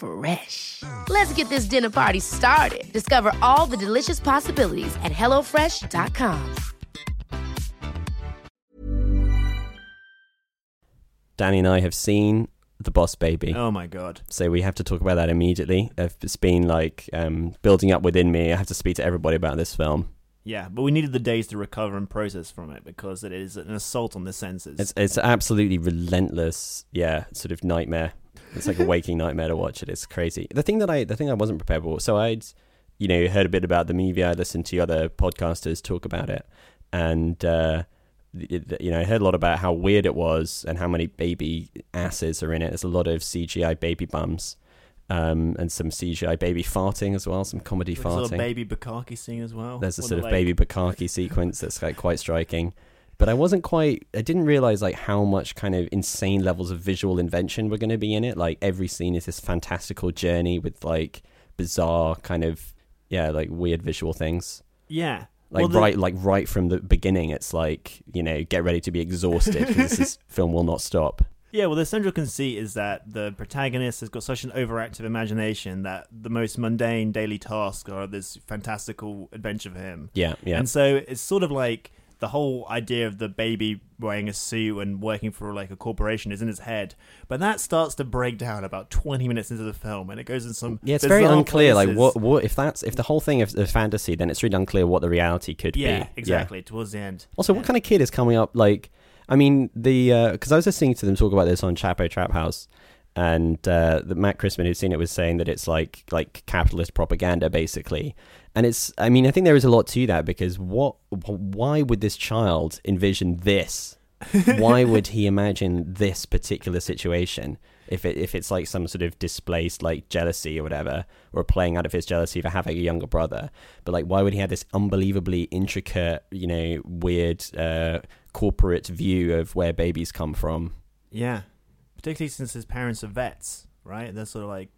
Fresh. Let's get this dinner party started. Discover all the delicious possibilities at hellofresh.com. Danny and I have seen The Boss Baby. Oh my god. So we have to talk about that immediately. It's been like um, building up within me. I have to speak to everybody about this film. Yeah, but we needed the days to recover and process from it because it is an assault on the senses. It's it's absolutely relentless. Yeah, sort of nightmare. It's like a waking nightmare to watch it. It's crazy. The thing that I the thing I wasn't prepared for. So I'd you know heard a bit about the movie. I listened to other podcasters talk about it, and uh, it- you know I heard a lot about how weird it was and how many baby asses are in it. There's a lot of CGI baby bums. Um, and some CGI baby farting as well, some comedy There's a farting. little baby Bukkake scene as well. There's a sort of like- baby Bukkake sequence that's like quite striking. But I wasn't quite. I didn't realize like how much kind of insane levels of visual invention were going to be in it. Like every scene is this fantastical journey with like bizarre kind of yeah, like weird visual things. Yeah. Like Well, the- right, like right from the beginning, it's like you know, get ready to be exhausted because this film will not stop. Yeah, well, the central conceit is that the protagonist has got such an overactive imagination that the most mundane daily tasks are this fantastical adventure for him. Yeah, yeah. And so it's sort of like the whole idea of the baby wearing a suit and working for like a corporation is in his head, but that starts to break down about twenty minutes into the film, and it goes in some Yeah, it's very unclear. Like, what, what if that's if the whole thing is a fantasy, then it's really unclear what the reality could be. Yeah, be. exactly. Towards the end. Also, what kind of kid is coming up? Like, I mean, the because I was listening to them talk about this on Chapo Trap House, and uh, the Matt Christman who'd seen it was saying that it's like like capitalist propaganda, basically. And it's, I mean, I think there is a lot to that because what, why would this child envision this? why would he imagine this particular situation? If it if it's like some sort of displaced like jealousy or whatever, or playing out of his jealousy for having a younger brother, but like why would he have this unbelievably intricate, you know, weird uh, corporate view of where babies come from? Yeah, particularly since his parents are vets, right? They're sort of like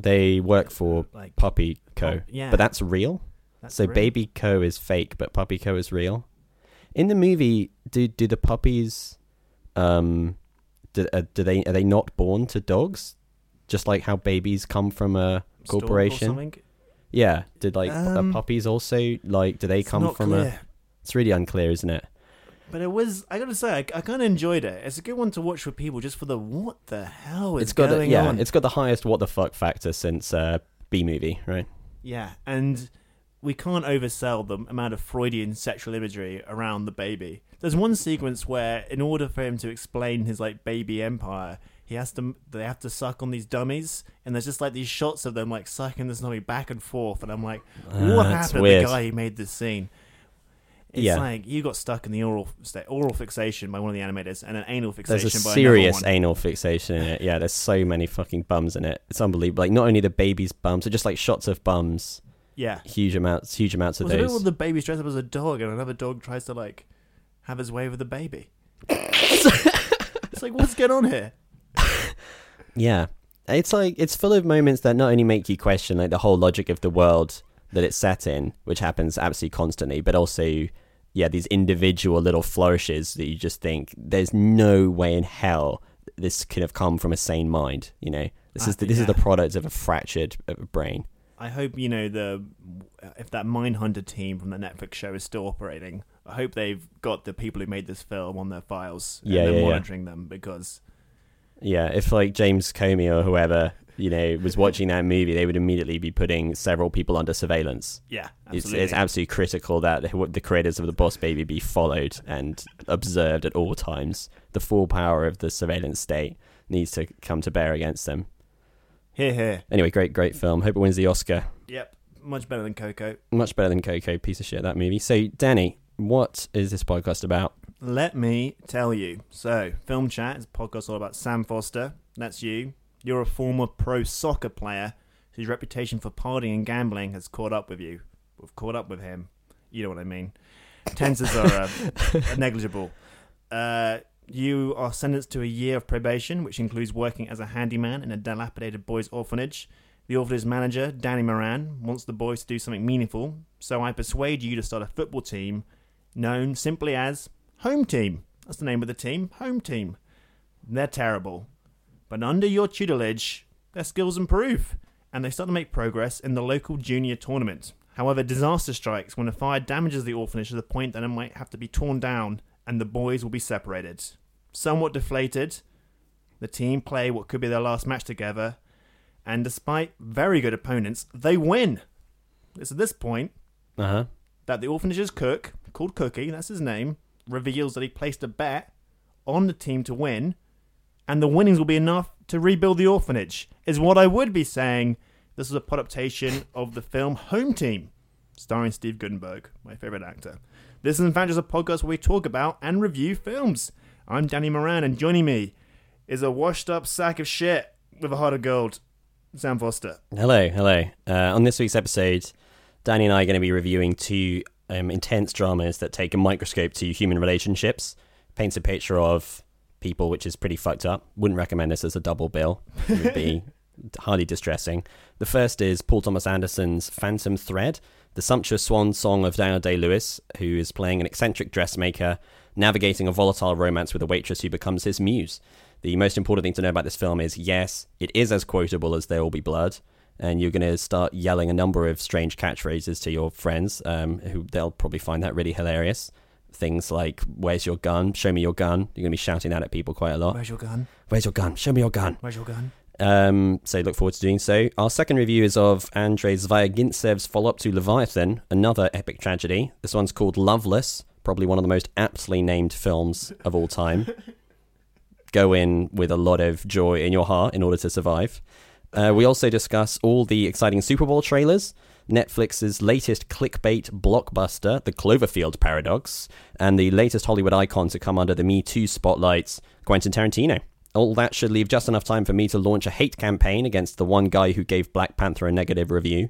They work for Like- Puppy Co. Oh, yeah. but that's real. that's so real. Baby Co is fake, but Puppy Co is real. In the movie, do do the puppies, um, do, uh, do they are they not born to dogs, just like how babies come from a corporation? Yeah, did like are Um, puppies also like do they come from a? It's really unclear, isn't it? But it was, I gotta say, I, I kind of enjoyed it. It's a good one to watch with people just for the what the hell is it's got a, going yeah, on? it's got the highest what the fuck factor since uh, Bee Movie, right? Yeah, and we can't oversell the amount of Freudian sexual imagery around the baby. There's one sequence where, in order for him to explain his like baby empire, he has to they have to suck on these dummies, and there's just like these shots of them like sucking this dummy back and forth, and I'm like, what that's happened to the guy who made this scene? It's Yeah. like you got stuck in the oral oral fixation by one of the animators, and an anal fixation There's a serious anal fixation in it. Yeah, there's so many fucking bums in it. It's unbelievable. Like not only the baby's bums, but just like shots of bums. yeah, Huge amounts, huge amounts of it those. the baby's dressed up as a dog and another dog tries to like have his way with the baby? it's like what's going on here? Yeah. It's like it's full of moments that not only make you question like the whole logic of the world that it's set in, which happens absolutely constantly, but also yeah, these individual little flourishes that you just think there's no way in hell this could have come from a sane mind, you know. This Uh, is the, this is the product of a fractured brain. I hope you know the if that Mindhunter team from the Netflix show is still operating. I hope they've got the people who made this film on their files and Yeah, they're yeah, yeah. monitoring them because Yeah, if like James Comey or whoever you know, was watching that movie, they would immediately be putting several people under surveillance. Yeah, It's, absolutely. it's absolutely critical that the the creators of the Boss Baby be followed and observed at all times. The full power of the surveillance state needs to come to bear against them. here, here. Anyway, great, great film. Hope it wins the Oscar. Yep, much better than Coco. Much better than Coco. Piece of shit that movie. So, Danny, what is this podcast about? Let me tell you. So, Film Chat is a podcast all about Sam Foster. That's you. You're a former pro soccer player whose reputation for partying and gambling has caught up with you. We've caught up with him. You know what I mean. Tenses are uh, negligible. Uh, you are sentenced to a year of probation, which includes working as a handyman in a dilapidated boys' orphanage. The orphanage manager, Danny Moran, wants the boys to do something meaningful, so I persuade you to start a football team known simply as Home Team. That's the name of the team, Home Team. They're terrible. But under your tutelage, their skills improve, and they start to make progress in the local junior tournament. However, disaster strikes when a fire damages the orphanage to the point that it might have to be torn down and the boys will be separated. Somewhat deflated, the team play what could be their last match together, and despite very good opponents, they win. It's at this point Uh huh. that the orphanage's cook, called Cookie, that's his name, reveals that he placed a bet on the team to win, and the winnings will be enough to rebuild the orphanage, is what I would be saying. This is a adaptation of the film Home Team, starring Steve Guttenberg, my favorite actor. This is in fact just a podcast where we talk about and review films. I'm Danny Moran, and joining me is a washed up sack of shit with a heart of gold, Sam Foster. Hello, hello. Uh, on this week's episode, Danny and I are going to be reviewing two um, intense dramas that take a microscope to human relationships, paints a picture of people which is pretty fucked up. Wouldn't recommend this as a double bill. It would be highly distressing. The first is Paul Thomas Anderson's Phantom Thread, the sumptuous swan song of Daniel Day Lewis, who is playing an eccentric dressmaker, navigating a volatile romance with a waitress who becomes his muse. The most important thing to know about this film is yes, it is as quotable as There Will Be Blood, and you're going to start yelling a number of strange catchphrases to your friends, um, who they'll probably find that really hilarious. Things like "Where's your gun? Show me your gun." You're going to be shouting that at people quite a lot. Where's your gun? Where's your gun? Show me your gun. Where's your gun? Um, so look forward to doing so. Our second review is of Andrei Zvyagintsev follow-up to Leviathan, another epic tragedy. This one's called Loveless, probably one of the most aptly named films of all time. Go in with a lot of joy in your heart in order to survive. Uh, we also discuss all the exciting Super Bowl trailers, Netflix's latest clickbait blockbuster, The Cloverfield Paradox, and the latest Hollywood icon to come under the Me Too spotlights, Quentin Tarantino. All that should leave just enough time for me to launch a hate campaign against the one guy who gave Black Panther a negative review.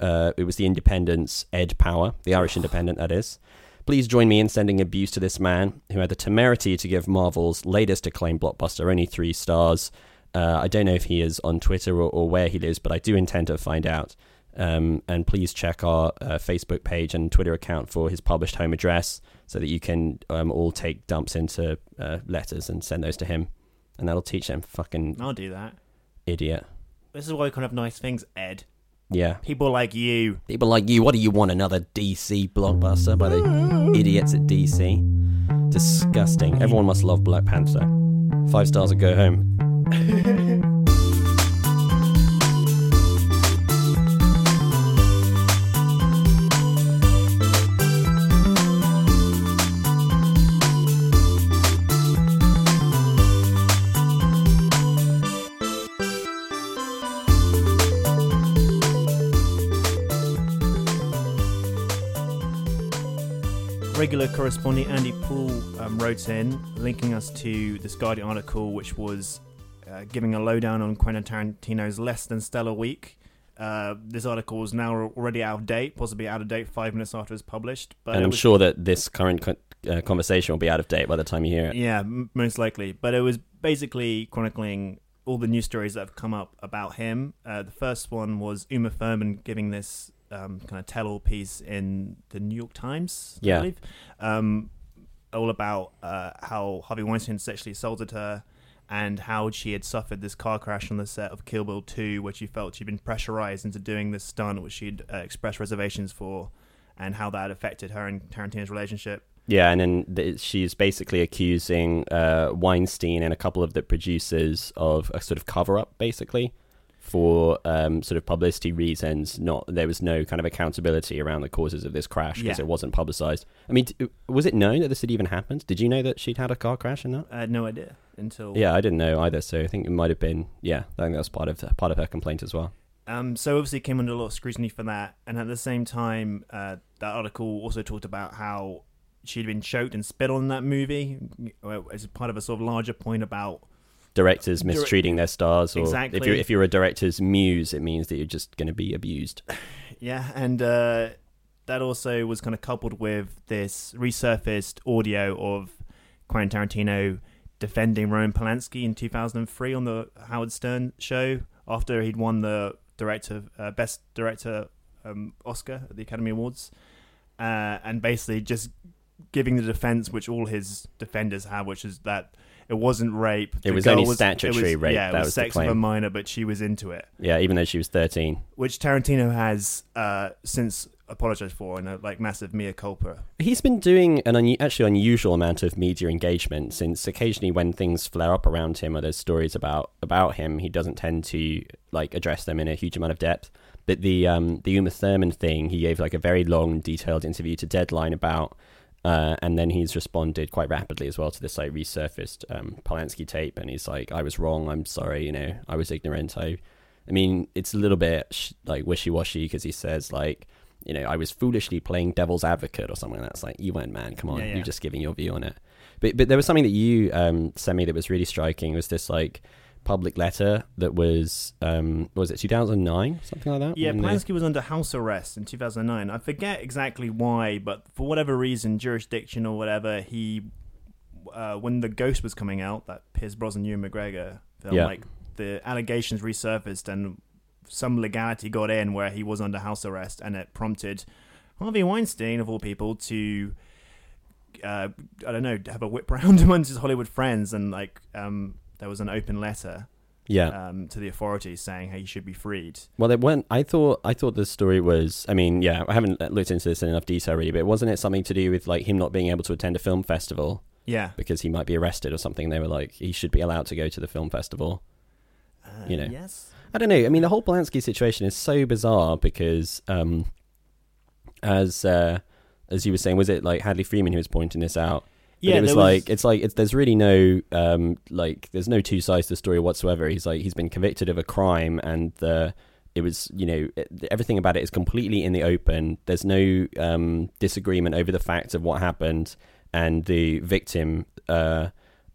Uh, it was the Independent's Ed Power, the Irish Independent, that is. Please join me in sending abuse to this man who had the temerity to give Marvel's latest acclaimed blockbuster only three stars. Uh, I don't know if he is on Twitter or, or where he lives, but I do intend to find out. Um, and please check our uh, Facebook page and Twitter account for his published home address so that you can um, all take dumps into uh, letters and send those to him. And that'll teach him. Fucking I'll do that. idiot. This is why we can't have nice things, Ed. Yeah. People like you. People like you, what do you want? Another DC blockbuster by the idiots at DC? Disgusting. Everyone must love Black Panther. Five stars and go home. Regular correspondent Andy Poole um, wrote in, linking us to this Guardian article, which was uh, giving a lowdown on Quentin Tarantino's less than stellar week. Uh, this article is now already out of date, possibly out of date five minutes after it's published. But and I'm was- sure that this current co- uh, conversation will be out of date by the time you hear it. Yeah, m- most likely. But it was basically chronicling all the news stories that have come up about him. Uh, the first one was Uma Thurman giving this um, kind of tell-all piece in the New York Times, I Yeah. believe, um, all about uh, how Harvey Weinstein sexually assaulted her and how she had suffered this car crash on the set of Kill Bill 2, where she felt she'd been pressurized into doing this stunt, which she'd uh, expressed reservations for, and how that affected her and Tarantino's relationship. Yeah, and then th- she's basically accusing uh, Weinstein and a couple of the producers of a sort of cover up, basically, for um, sort of publicity reasons. Not there was no kind of accountability around the causes of this crash because Yeah. it wasn't publicized. I mean, t- was it known that this had even happened? Did you know that she'd had a car crash in that? I had no idea until Yeah, I didn't know either. So I think it might have been. Yeah, I think that was part of part of her complaint as well. Um, so obviously it came under a lot of scrutiny for that, and at the same time, uh, that article also talked about how she'd been choked and spit on in that movie uh, as part of a sort of larger point about Directors mistreating their stars, or if Exactly. you're if you're a director's muse, it means that you're just going to be abused. yeah, and uh, that also was kind of coupled with this resurfaced audio of Quentin Tarantino defending Roman Polanski in 2003 on the Howard Stern show after he'd won the director uh, best director um, Oscar at the Academy Awards, uh, and basically just giving the defense which all his defenders have, which is that it wasn't rape. It The was only was- statutory rape, Yeah, it that was, was sex of a minor, but she was into it Yeah, even though she was 13. which Tarantino has uh, since apologized for in a like massive mea culpa. He's been doing an un- actually unusual amount of media engagement since occasionally when things flare up around him or there's stories about about him, he doesn't tend to like address them in a huge amount of depth. But the um, the Uma Thurman thing, he gave like a very long, detailed interview to Deadline about, uh, and then he's responded quite rapidly as well to this like resurfaced um, Polanski tape, and he's like, "I was wrong. I'm sorry. You know, I was ignorant. I, I mean, it's a little bit sh- like wishy washy because he says like." you know, I was foolishly playing devil's advocate or something. That's like, you went, man, come on, Yeah, yeah. you're just giving your view on it. But but there was something that you um, sent me that was really striking. Was this like public letter that was um, was it 2009 something like that? Yeah, Polanski was under house arrest in 2009. I forget exactly why, but for whatever reason, jurisdiction or whatever, he uh, when the Ghost was coming out, that Pierce Brosnan Ewan McGregor film, Yeah. like the allegations resurfaced and some legality got in where he was under house arrest, and it prompted Harvey Weinstein of all people to. Uh, I don't know, have a whip round amongst his Hollywood friends, and like um, there was an open letter yeah. um, to the authorities saying, "Hey, you should be freed." Well, it went. I thought. I thought the story was. I mean, yeah. I haven't looked into this in enough detail really, but wasn't it something to do with like him not being able to attend a film festival Yeah, because he might be arrested or something? They were like, he should be allowed to go to the film festival. uh, You know. Yes. I don't know. I mean, the whole Polanski situation is so bizarre because, um, as uh, as you were saying, was it like Hadley Freeman who was pointing this out? But Yeah, it was there like it's like it's, there's really no um, like there's no two sides to the story whatsoever. He's like he's been convicted of a crime and the it was you know it, everything about it is completely in the open. There's no um, disagreement over the facts of what happened, and the victim uh,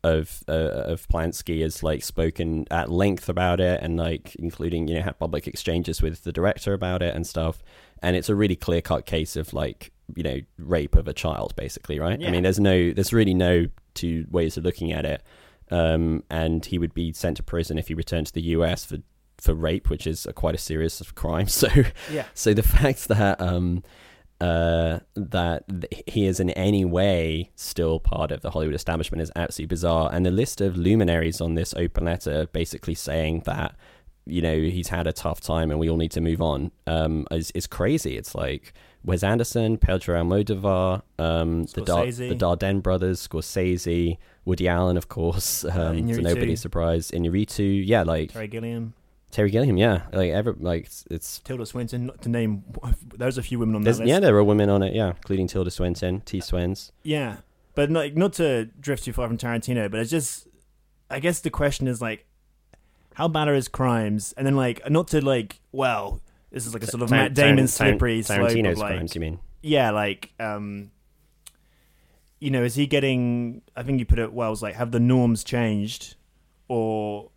of uh, of Polanski has like spoken at length about it, and like including you know had public exchanges with the director about it and stuff. And it's a really clear cut case of like you know rape of a child, basically, right? I mean, there's no there's really no two ways of looking at it. Um, and he would be sent to prison if he returned to the US for for rape, which is a, quite a serious crime. So Yeah. so the fact that um uh that he is in any way still part of the Hollywood establishment is absolutely bizarre. And the list of luminaries on this open letter basically saying that you know he's had a tough time and we all need to move on um is, is crazy. It's like Wes Anderson, Pedro Almodovar, um, the, Dar- the Dardenne brothers, Scorsese, Woody Allen, of course, um, to nobody's surprise. Inarritu, yeah, like Terry Gilliam, Terry Gilliam, yeah, like ever, like it's, it's Tilda Swinton, not to name. There's a few women on that list. yeah, there are women on it, yeah, including Tilda Swinton, T. Swens. Yeah, but like not to drift too far from Tarantino, but it's just, I guess the question is like, how bad are his crimes? And then like, not to like, well, this is like a sort of Tar- Matt Damon Tar- slippery slope Tarantino's like, crimes, you mean? yeah, like, um, you know, is he getting? I think you put it well. Was like, have the norms changed, or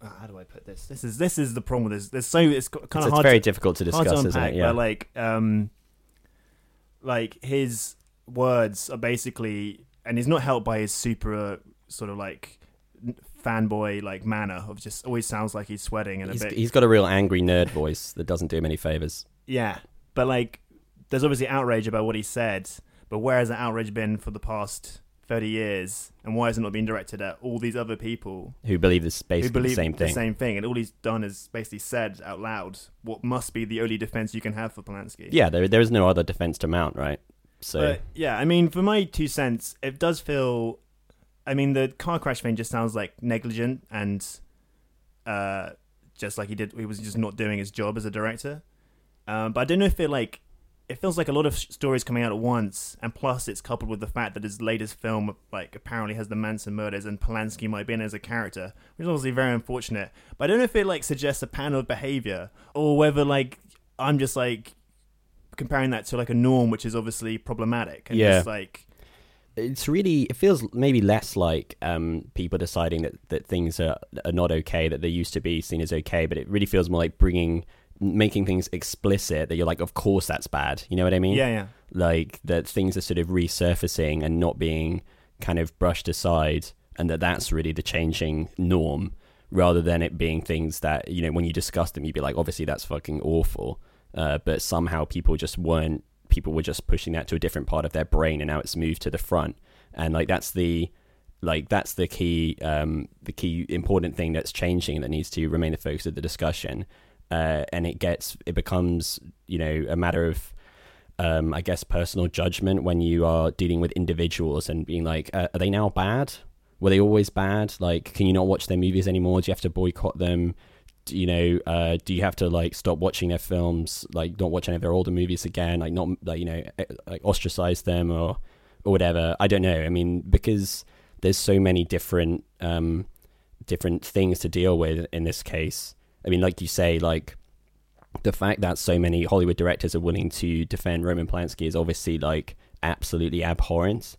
uh, how do I put this? This is this is the problem with this. There's so it's kind It's, of it's hard. very to, difficult to discuss, to isn't unpack, it? Yeah, but like, um, like his words are basically, and he's not helped by his super uh, sort of like fanboy like manner of just always sounds like he's sweating and he's, a bit. he's got a real angry nerd voice that doesn't do him any favors. Yeah, but like, there's obviously outrage about what he said, but where has that outrage been for the past thirty years, and why has it not been directed at all these other people Who believe this who believe the same thing? the same thing? And all he's done is basically said out loud what must be the only defense you can have for Polanski. Yeah, there there is no other defense to mount, right? So But yeah, I mean, for my two cents, it does feel. I mean, the car crash thing just sounds like negligent and uh, just like he did. He was just not doing his job as a director. Um, but I don't know if it like it feels like a lot of sh- stories coming out at once, and plus it's coupled with the fact that his latest film like apparently has the Manson murders and Polanski might be in as a character, which is obviously very unfortunate. But I don't know if it like suggests a pattern of behavior or whether like I'm just like comparing that to like a norm, which is obviously problematic. And Yeah. just, like it's really it feels maybe less like um, people deciding that, that things are, are not okay that they used to be seen as okay but it really feels more like bringing making things explicit that you're like of course that's bad. You know what i mean? Yeah, yeah. like that things are sort of resurfacing and not being kind of brushed aside and that that's really the changing norm rather than it being things that you know when you discuss them you'd be like obviously that's fucking awful. Uh, but somehow people just weren't people were just pushing that to a different part of their brain and now it's moved to the front and like that's the like that's the key um the key important thing that's changing that needs to remain the focus of the discussion uh and it gets it becomes you know a matter of um, I guess, personal judgment when you are dealing with individuals and being like, uh, are they now bad? Were they always bad? Like, can you not watch their movies anymore? Do you have to boycott them? You know? Uh, do you have to like stop watching their films? Like, not watch any of their older movies again? Like, not like you know, eh, like ostracize them or or whatever. I don't know. I mean, because there's so many different um, different things to deal with in this case. I mean, like you say, like the fact that so many Hollywood directors are willing to defend Roman Polanski is obviously like absolutely abhorrent.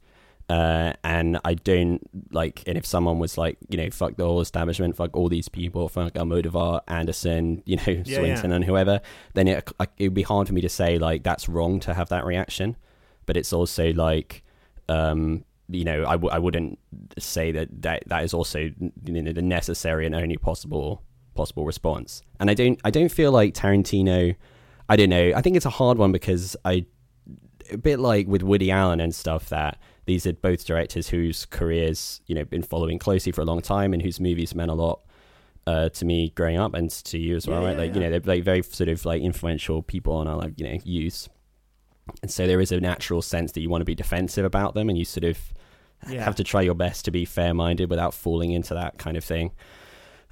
Uh, and I don't like, and if someone was like, you know, fuck the whole establishment, fuck all these people, fuck Almodovar, Anderson, you know, Yeah, Swinton, yeah. and whoever, then it like, it would be hard for me to say like that's wrong to have that reaction. But it's also like, um, you know, I w- I wouldn't say that, that that is also you know the necessary and only possible possible response. And I don't I don't feel like Tarantino. I don't know. I think it's a hard one because I a bit like with Woody Allen and stuff that these are both directors whose careers you know been following closely for a long time and whose movies meant a lot uh, to me growing up and to you as well, Yeah, right? yeah, like you know they're like very sort of like influential people in our like you know youth, and so there is a natural sense that you want to be defensive about them and you sort of Yeah. have to try your best to be fair minded without falling into that kind of thing.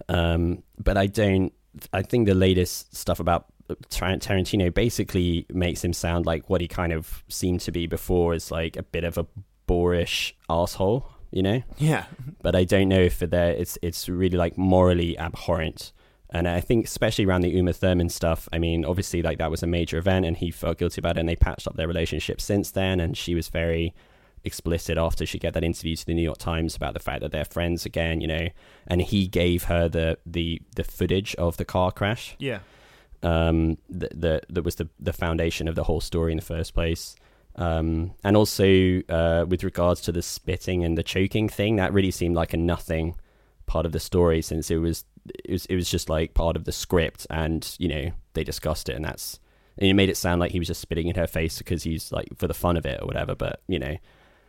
Um, but I don't. I think the latest stuff about Tarantino basically makes him sound like what he kind of seemed to be before, is like a bit of a boorish asshole, you know. Yeah. But I don't know if there it's it's really like morally abhorrent. And I think especially around the Uma Thurman stuff, I mean, obviously like that was a major event and he felt guilty about it and they patched up their relationship since then and she was very explicit after she gave that interview to the New York Times about the fact that they're friends again, you know, and he gave her the the the footage of the car crash Yeah. Um, that that that was the the foundation of the whole story in the first place. Um, and also uh, with regards to the spitting and the choking thing, that really seemed like a nothing part of the story since it was it was it was just like part of the script, and you know they discussed it, and that's and it made it sound like he was just spitting in her face because he's like for the fun of it or whatever. But you know,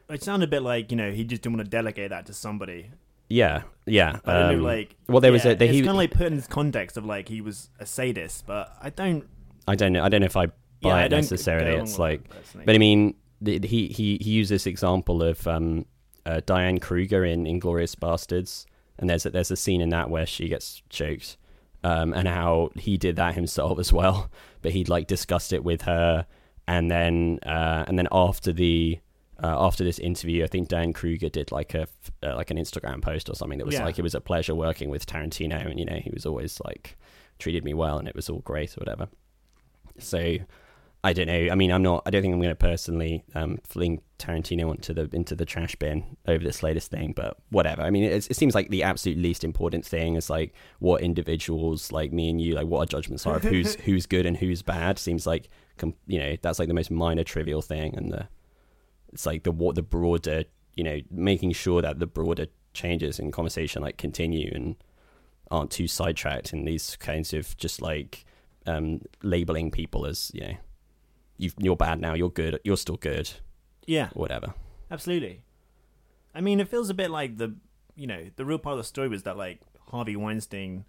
It sounded a bit like you know he just didn't want to delegate that to somebody. Yeah, yeah. I don't um, know, like well, there was a the, it's kind of like put in this context of like he was a sadist, but I don't. I don't know. I don't know if I buy Yeah, I it don't necessarily. It's like. But I mean, the, he he he used this example of um, uh, Diane Kruger in Inglourious Basterds, and there's a, there's a scene in that where she gets choked, um, and how he did that himself as well. But he'd like discussed it with her, and then uh, and then after the uh, after this interview, I think Dan Kruger did like a uh, like an Instagram post or something that was Yeah. like it was a pleasure working with Tarantino, and you know he was always like treated me well, and it was all great or whatever. So I don't know. I mean, I'm not. I don't think I'm going to personally um, fling Tarantino into the into the trash bin over this latest thing. But whatever. I mean, it, it seems like the absolute least important thing is like what individuals like me and you like what our judgments are of who's who's good and who's bad. Seems like com- you know that's like the most minor trivial thing, and the it's like the what the broader you know making sure that the broader changes in conversation like continue and aren't too sidetracked in these kinds of just like um, labeling people as you know you've, you're bad now, you're good, you're still good, Yeah, whatever. absolutely. I mean, it feels a bit like the you know the real part of the story was that like Harvey Weinstein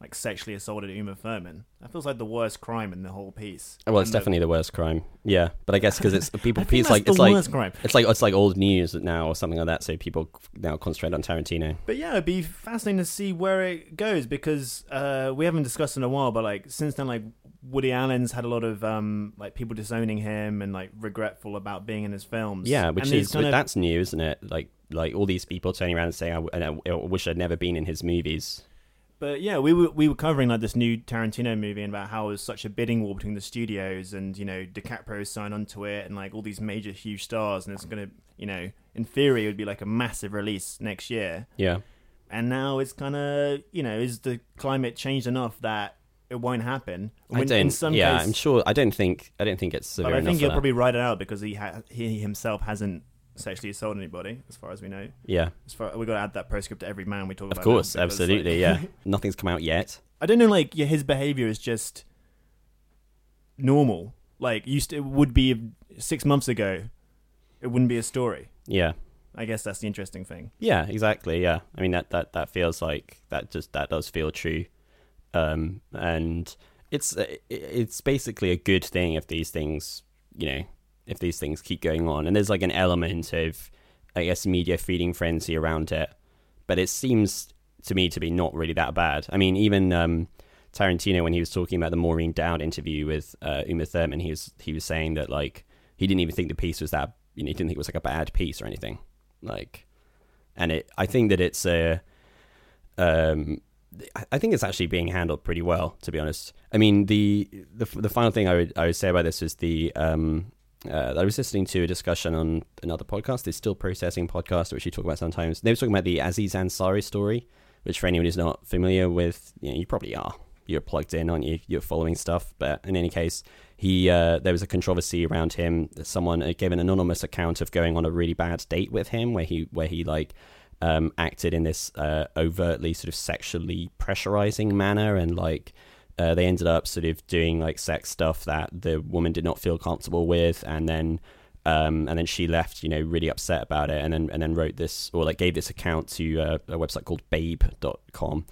like sexually assaulted Uma Thurman. That feels like the worst crime in the whole piece. Well, it's definitely the worst crime. Yeah, but I guess because it's people. I it's like it's like crime. it's like it's like old news now or something like that. So people now concentrate on Tarantino. But yeah, it'd be fascinating to see where it goes because uh, we haven't discussed in a while. But like since then, like Woody Allen's had a lot of um, like people disowning him and like regretful about being in his films. Yeah, which And is kind of that's new, isn't it? Like like all these people turning around and saying, "I, w- I wish I'd never been in his movies." But yeah, we were we were covering like this new Tarantino movie and about how it was such a bidding war between the studios and you know DiCaprio signed onto it and like all these major huge stars and it's gonna you know in theory it would be like a massive release next year Yeah, and now it's kind of you know is the climate changed enough that it won't happen. I don't. In some yeah, case, I'm sure. I don't think. I don't think it's severe but I think he'll that. probably write it out because he ha- he himself hasn't sexually assaulted anybody, as far as we know. Yeah, As far we got to add that proscript to every man we talk of about. course, now, because, absolutely. like- yeah, nothing's come out yet. I don't know, like yeah, his behavior is just normal. Like used to, it would be six months ago, it wouldn't be a story. Yeah, I guess that's the interesting thing. yeah, exactly. Yeah, I mean that that that feels like that. Just that does feel true. Um, and it's it's basically a good thing if these things, you know, if these things keep going on. And there's like an element of, I guess, media feeding frenzy around it. But it seems to me to be not really that bad. I mean, even um, Tarantino, when he was talking about the Maureen Dowd interview with uh, Uma Thurman, he was he was saying that like he didn't even think the piece was that you know he didn't think it was like a bad piece or anything. Like, and it I think that it's a um I- think it's actually being handled pretty well, to be honest. I mean, the the the final thing I would I would say about this is the um, uh, I was listening to a discussion on another podcast, the Still Processing podcast, which you talk about sometimes. They were talking about the Aziz Ansari story, which for anyone who's not familiar with, you know, you probably are. You're plugged in, aren't you? You're following stuff. But in any case, he uh, there was a controversy around him. Someone gave an anonymous account of going on a really bad date with him, where he where he like um, acted in this uh, overtly sort of sexually pressurizing manner, and like uh, they ended up sort of doing like sex stuff that the woman did not feel comfortable with, and then um, and then she left, you know, really upset about it, and then and then wrote this or like gave this account to uh, a website called Babe.com.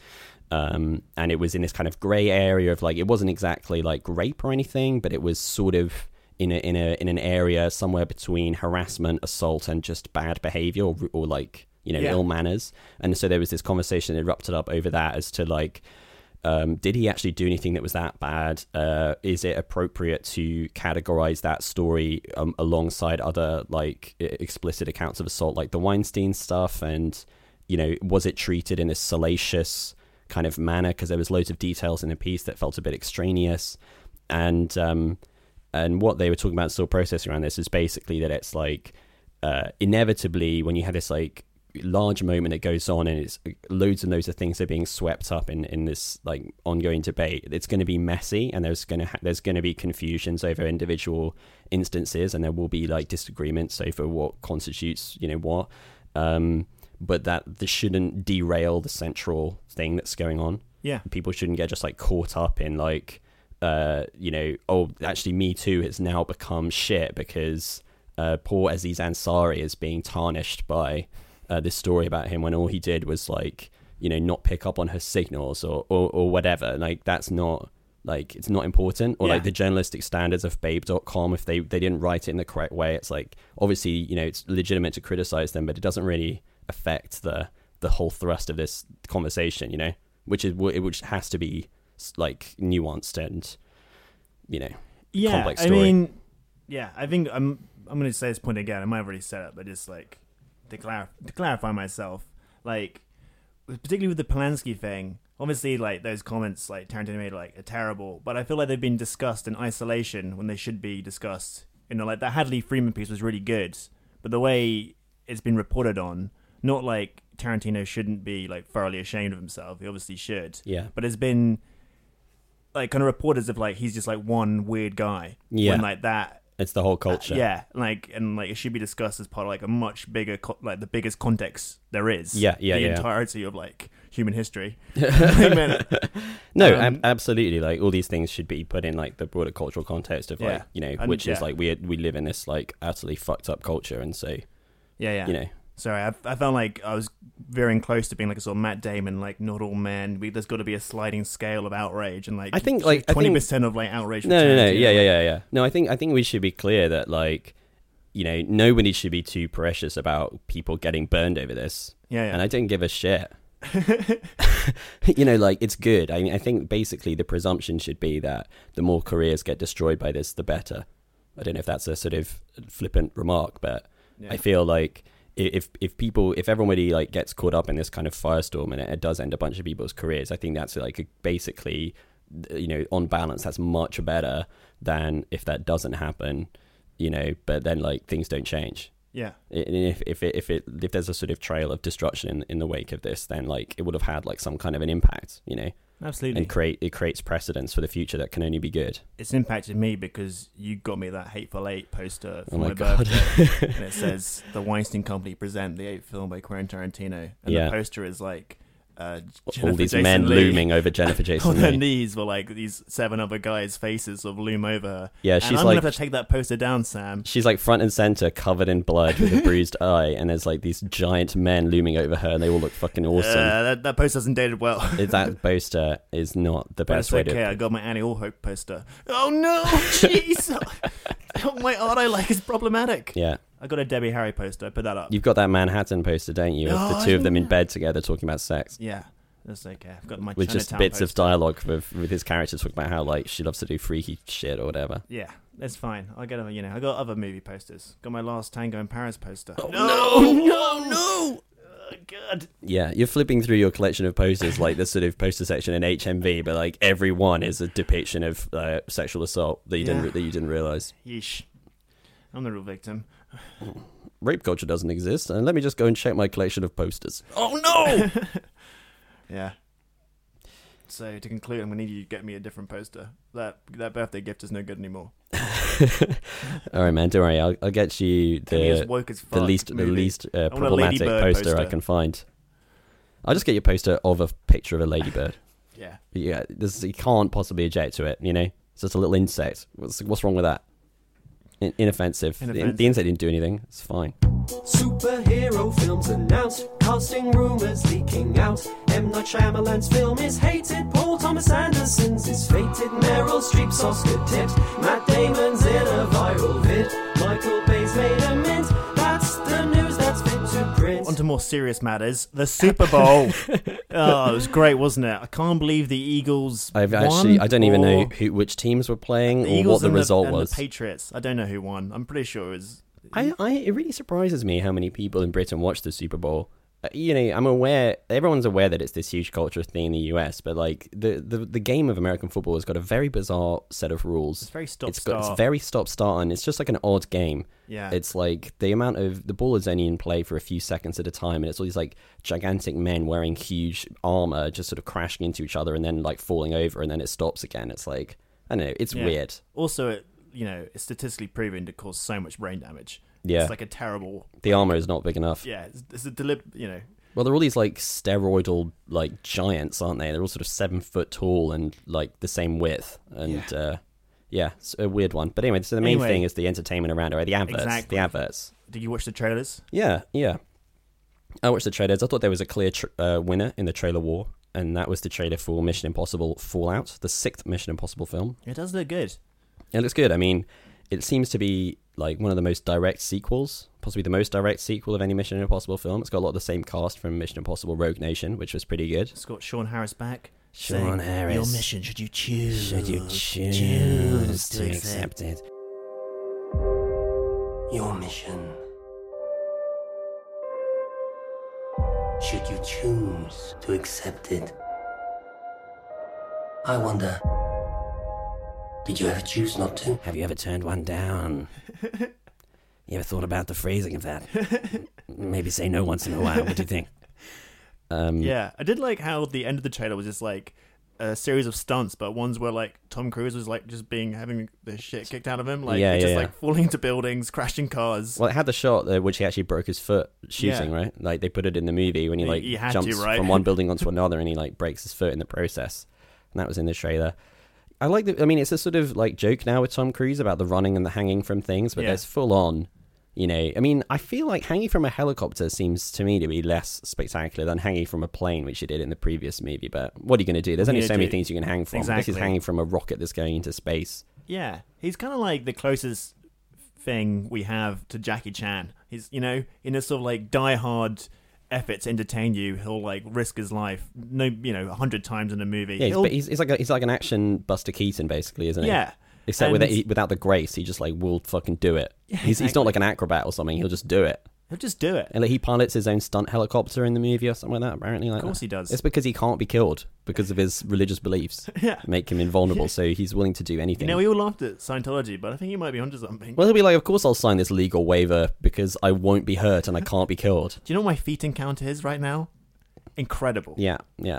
Um, and it was in this kind of grey area of like it wasn't exactly like rape or anything, but it was sort of in a in a in an area somewhere between harassment, assault, and just bad behavior or, or like you know Yeah. ill manners. And so there was this conversation that erupted up over that as to like um, did he actually do anything that was that bad? Uh, is it appropriate to categorize that story um, alongside other like explicit accounts of assault, like the Weinstein stuff? And you know, was it treated in a salacious kind of manner? Because there was loads of details in the piece that felt a bit extraneous. And um, and what they were talking about still processing around this is basically that it's like uh, inevitably when you have this like large moment that goes on and it's loads and loads of things are being swept up in, in this like ongoing debate it's going to be messy and there's going to ha- there's going to be confusions over individual instances and there will be like disagreements over what constitutes you know what um but that this shouldn't derail the central thing that's going on Yeah. people shouldn't get just like caught up in like uh you know oh actually me too has now become shit because uh poor aziz ansari is being tarnished by uh, this story about him when all he did was like you know not pick up on her signals or or, or whatever like that's not like it's not important or Yeah. like the journalistic standards of babe.com if they they didn't write it in the correct way it's like obviously you know it's legitimate to criticize them but it doesn't really affect the the whole thrust of this conversation you know which is which has to be like nuanced and you know yeah, complex I mean, yeah, I think I'm I'm going to say this point again. I might have already said it, but just like to, clar- to clarify myself, like particularly with the Polanski thing. Obviously, like those comments like Tarantino made like are terrible, but I feel like they've been discussed in isolation when they should be discussed. You know, like that Hadley Freeman piece was really good, but the way it's been reported on, not like Tarantino shouldn't be like thoroughly ashamed of himself. He obviously should. Yeah. But it's been like kind of reported as if like he's just like one weird guy. Yeah. When like that. It's the whole culture Yeah, like and like it should be discussed as part of like a much bigger, co- like the biggest context there is. Yeah, yeah, the yeah. entirety of like human history. No, Um, ab- absolutely. Like all these things should be put in like the broader cultural context of like Yeah. you know, And- which is like we we live in this like utterly fucked up culture, and so yeah, yeah. you know, Sorry, I, I felt like I was veering close to being like a sort of Matt Damon, like not all men. We, there's got to be a sliding scale of outrage, and like I think, like, twenty percent of like outrage. No, no, no. Yeah, yeah, yeah, yeah. No, I think I think we should be clear that like, you know, nobody should be too precious about people getting burned over this. yeah, yeah. And I don't give a shit. you know, like it's good. I mean, I think basically the presumption should be that the more careers get destroyed by this, the better. I don't know if that's a sort of flippant remark, but Yeah. I feel like if if people if everybody like gets caught up in this kind of firestorm and it, it does end a bunch of people's careers, I think that's like a, basically you know on balance that's much better than if that doesn't happen. You know, but then like things don't change. yeah, And if if it, if it if there's a sort of trail of destruction in, in the wake of this, then like it would have had like some kind of an impact, you know, absolutely. and create it creates precedents for the future that can only be good. it's impacted me because you got me that Hateful Eight poster for Oh my my, God. birthday, and it says the Weinstein Company present the eighth film by Quentin Tarantino, and Yeah. the poster is like uh, All these Jason men Leigh. looming over Jennifer on Jason their Leigh. knees were like these seven other guys' faces sort of loom over her. Yeah, and she's I'm like gonna have to take that poster down, Sam. she's like front and center, covered in blood with a bruised eye, and there's like these giant men looming over her, and they all look fucking awesome. Uh, that, that poster hasn't dated well. That poster is not the best way okay. to. I got my Annie Allhope poster. Oh no, jeez! my art I like is problematic. Yeah, I got a Debbie Harry poster. I put that up. you've got that Manhattan poster, don't you? Of Oh, the I two of them in bed together talking about sex. Yeah, that's okay. I've got my with just Chinatown bits of poster. dialogue with with his characters talking about how like she loves to do freaky shit or whatever. Yeah, that's fine. I got a, you know, I got other movie posters. Got my last Tango in Paris poster. Oh, no, no, no! Oh, God. Yeah, you're flipping through your collection of posters like the sort of poster section in HMV, but like every one is a depiction of uh, sexual assault that you Yeah. didn't that you didn't realize. Yeesh. I'm the real victim. Rape culture doesn't exist, and let me just go and check my collection of posters. Oh no! Yeah. So to conclude, I'm gonna need you to get me a different poster. That that birthday gift is no good anymore. All right, man, don't worry. I'll, I'll get you as the as the least the least uh, I want a problematic ladybird poster, I can find. I'll just get you a poster of a picture of a ladybird. Yeah. yeah, this you can't possibly object to it. You know, it's just a little insect. What's what's wrong with that? In, inoffensive. The, Inoffensive. the insect didn't do anything. It's fine. Superhero films announced, casting rumors leaking out. M. Night Shyamalan's film is hated, Paul Thomas Anderson's is fated, Meryl Streep's Oscar tips, Matt Damon's in a viral vid, Michael Bay's made a mint. That's the news that's fit to print. On to more serious matters. The Super Bowl. oh, it was great, wasn't it? I can't believe the Eagles. I've won, actually I don't even know who which teams were playing The or Eagles what the result and was. The Patriots. I don't know who won. I'm pretty sure it was. I, I it really surprises me how many people in Britain watch the Super Bowl. Uh, You know, I'm aware everyone's aware that it's this huge culture thing in the US, but like the, the, the game of American football has got a very bizarre set of rules. It's very stop It's got start. it's very stop start and it's just like an odd game. Yeah. It's like the amount of the ball is only in play for a few seconds at a time, and it's all these like gigantic men wearing huge armor just sort of crashing into each other and then like falling over, and then it stops again. It's like I don't know, it's Yeah. weird. Also, it you know it's statistically proven to cause so much brain damage. Yeah. It's like a terrible. The armor is not big enough. Yeah, it's, it's a delib. You know. Well, they're all these like steroidal like giants, aren't they? They're all sort of seven foot tall and like the same width, and yeah, uh, yeah it's a weird one. But anyway, so the main Anyway. thing is the entertainment around it, right? The adverts, Exactly. the adverts. Did you watch the trailers? Yeah, yeah. I watched the trailers. I thought there was a clear tr- uh, winner in the trailer war, and that was the trailer for Mission Impossible Fallout, the sixth Mission Impossible film. It does look good. It looks good. I mean, it seems to be like one of the most direct sequels, possibly the most direct sequel of any Mission Impossible film. It's got a lot of the same cast from Mission Impossible Rogue Nation, which was pretty good. It's got Sean Harris back. Sean saying, Harris. Your mission, should you choose? Should you choose choose to to accept accept it? Your mission. Should you choose to accept it? I wonder. Did you ever choose not to? Have you ever turned one down? you ever thought about the phrasing of that? Maybe say no once in a while. What do you think? Um, Yeah, I did like how the end of the trailer was just like a series of stunts, but ones where like Tom Cruise was like just being having the shit kicked out of him, like Yeah, just yeah, like falling into buildings, crashing cars. Well, it had the shot uh, which he actually broke his foot shooting, Yeah. right? Like they put it in the movie when he He- like he had to, jumps right? from one building onto another and he like breaks his foot in the process. And that was in the trailer. I like the. I mean, it's a sort of like joke now with Tom Cruise about the running and the hanging from things, but Yeah. there's full on. You know, I mean, I feel like hanging from a helicopter seems to me to be less spectacular than hanging from a plane, which you did in the previous movie. But what are you going to do? There's What only so gonna many things you can hang from. This is hanging from a rocket that's going into space. Yeah, he's kind of like the closest thing we have to Jackie Chan. He's, you know, in a sort of like die-hard effort to entertain you, he'll like risk his life, no, you know, a hundred times in a movie. Yeah, he's, but he's, he's like a, he's like an action Buster Keaton, basically, isn't he? yeah. Except And without, he, without the grace, he just like will fucking do it. he's, he's exactly. not like an acrobat or something. He'll just do it. He'll just do it. And like, he pilots his own stunt helicopter in the movie or something like that. Apparently, like Of course that. he does. It's because he can't be killed because of his religious beliefs. Yeah. make him invulnerable. So he's willing to do You anything. know, we all laughed at Scientology, but I think he might be onto something. well, he'll be like, "Of course, I'll sign this legal waiver because I won't be hurt and I can't be killed." Do you know what my feet encounter is right now? Incredible. Yeah, yeah.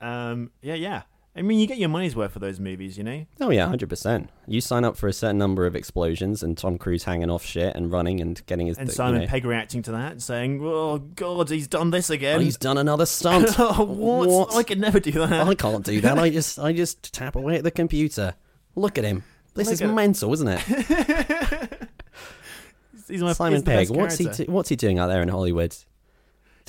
Um. Yeah. Yeah. I mean, you get your money's worth for those movies, you know. Oh yeah, hundred percent. You sign up for a certain number of explosions and Tom Cruise hanging off shit and running and getting his. And you Simon know, Pegg reacting to that, saying, "Oh God, he's done this Oh, again." he's done another stunt. oh, what? I could never do that. I can't do that. I just, I just tap away at the computer. Look at him. This Look is mental, isn't it? He's my Simon he's Pegg. What's he, do- what's he doing out there in Hollywood?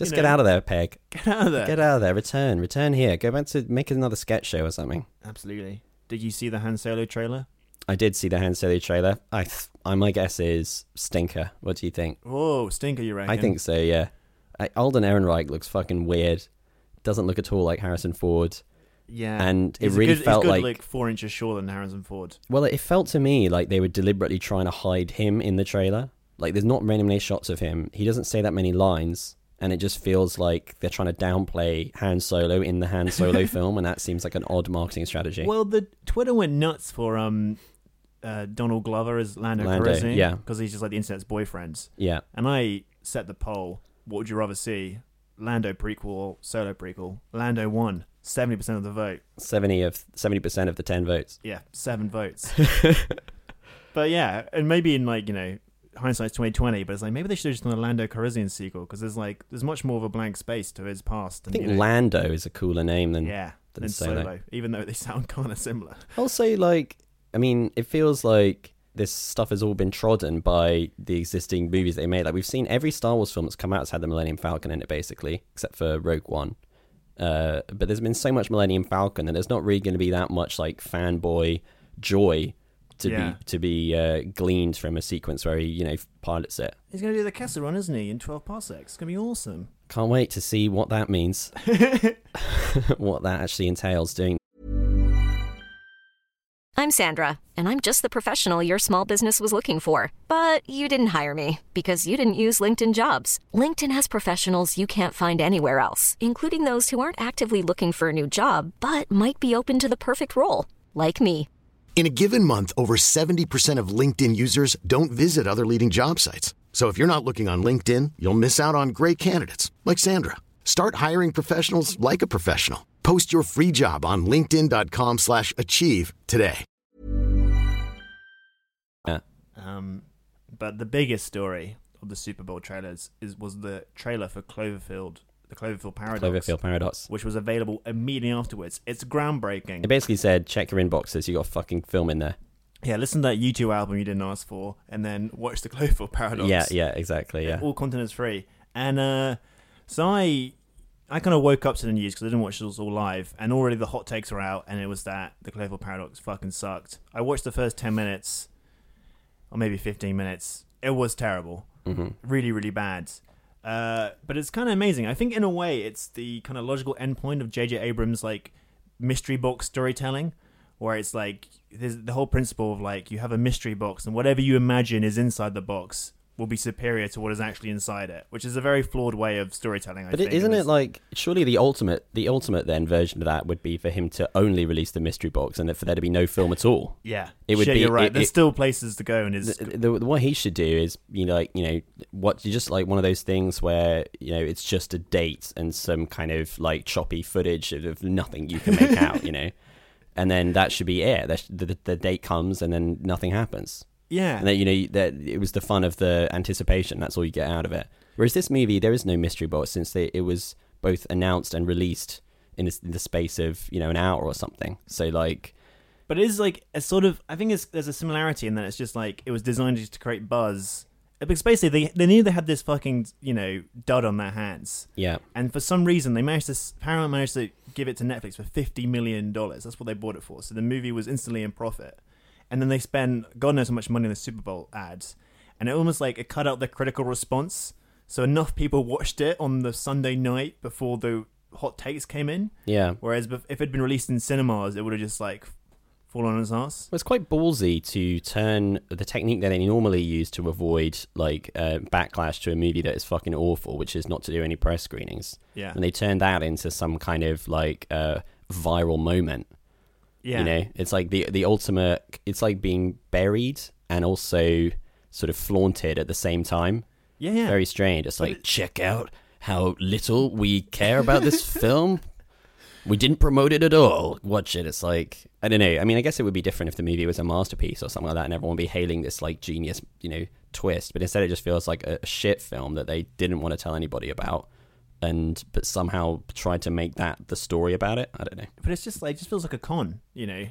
Just You get know. out of there, Pegg. Get out of there. Get out of there. Return. Return here. Go back to make another sketch show or something. Absolutely. Did you see the Han Solo trailer? I did see the Han Solo trailer. I, th- I my guess is stinker. What do you think? Whoa, stinker, you reckon? I think so. Yeah. I, Alden Ehrenreich looks fucking weird. Doesn't look at all like Harrison Ford. Yeah. and it He's really good, felt good, like- four inches shorter than Harrison Ford. Well, it felt to me like they were deliberately trying to hide him in the trailer. Like, there's not many, many shots of him. He doesn't say that many lines, and it just feels like they're trying to downplay Han Solo in the Han Solo film, and that seems like an odd marketing strategy. Well, the Twitter went nuts for um, uh, Donald Glover as Lando, Lando, Calrissian, yeah. because he's just like the internet's boyfriend. yeah, And I set the poll: What would you rather see, Lando prequel or Solo prequel? Lando won seventy percent of the vote. seventy of seventy percent of the ten votes. Yeah, seven votes. but yeah, and maybe in like you know hindsight's twenty twenty, but it's like maybe they should have just done a Lando Calrissian sequel because there's like there's much more of a blank space to his past. I think you know, Lando is a cooler name than. yeah, than than Solo. Solo, even though they sound kind of similar. Also, like, I mean, it feels like this stuff has all been trodden by the existing movies they made. Like, we've seen every Star Wars film that's come out has had the Millennium Falcon in it, basically, except for Rogue One. Uh, but there's been so much Millennium Falcon, and there's not really going to be that much like fanboy joy to Yeah. be to be uh, gleaned from a sequence where he, you know, pilots it. He's going to do the Kessel Run, isn't he? In twelve parsecs, it's going to be awesome. Can't wait to see what that means, what that actually entails doing I'm Sandra, and I'm just the professional your small business was looking for. But you didn't hire me because you didn't use LinkedIn jobs. LinkedIn has professionals you can't find anywhere else, including those who aren't actively looking for a new job but might be open to the perfect role, like me. In a given month, over 70% of LinkedIn users don't visit other leading job sites. So if you're not looking on LinkedIn, you'll miss out on great candidates like Sandra. Start hiring professionals like a professional. Post your free job on linkedin.com/achieve slash achieve today. Um, but the biggest story of the Super Bowl trailers is was the trailer for Cloverfield, the Cloverfield Paradox, Cloverfield Paradox. which was available immediately afterwards. It's groundbreaking. It basically said, check your inboxes, you got a fucking film in there. Yeah, listen to that YouTube album you didn't ask for, and then watch the Cloverfield Paradox. Yeah, yeah, exactly, yeah. all content is free. And uh, so I, I kind of woke up to the news because I didn't watch this all live, and already the hot takes were out, and it was that the Cloverfield Paradox fucking sucked. I watched the first ten minutes, or maybe fifteen minutes. It was terrible, hmm really, really bad. Uh, but it's kind of amazing. I think in a way, it's the kind of logical endpoint of J.J. Abrams' like mystery box storytelling, where it's like there's the whole principle of like you have a mystery box, and whatever you imagine is inside the box will be superior to what is actually inside it, which is a very flawed way of storytelling. I But think. isn't it like surely the ultimate, the ultimate then version of that would be for him to only release the mystery box and for there to be no film at all. yeah, it would Shit, be- You're right. it- There's it- still places to go, and is The, the, what he should do is, you know, like you know, what just like one of those things where you know it's just a date and some kind of like choppy footage of, of nothing you can make out, you know, and then that should be it. That The, the date comes and then nothing happens. Yeah, And then you know that it was the fun of the anticipation. That's all you get out of it. Whereas this movie, there is no mystery box since they, it was both announced and released in, this, in the space of you know an hour or something. So like, But it is like a sort of I think it's, there's a similarity in that it's just like it was designed just to create buzz, uh, because basically they they knew they had this fucking you know dud on their hands, Yeah. and for some reason they managed to Paramount managed to give it to Netflix for fifty million dollars. That's what they bought it for. So the movie was instantly in profit, and then they spent God knows how much money on the Super Bowl ads, and it almost like it cut out the critical response. So enough people watched it on the Sunday night before the hot takes came in. Yeah. Whereas if it had been released in cinemas, it would have just like fallen on its ass. Well, it's quite ballsy to turn the technique that they normally use to avoid like uh, backlash to a movie that is fucking awful, which is not to do any press screenings. Yeah, And they turned that into some kind of like uh, viral moment. Yeah. You know, it's like the the ultimate. It's like being buried and also sort of flaunted at the same time. yeah, yeah. Very strange. It's like check out how little we care about this film. We didn't promote it at all. Watch it. It's like I don't know. I mean, I guess it would be different if the movie was a masterpiece or something like that, and everyone would be hailing this like genius, you know, twist. But instead, it just feels like a shit film that they didn't want to tell anybody about, and but somehow tried to make that the story about it. I don't know. But it's just like it just feels like a con, you know.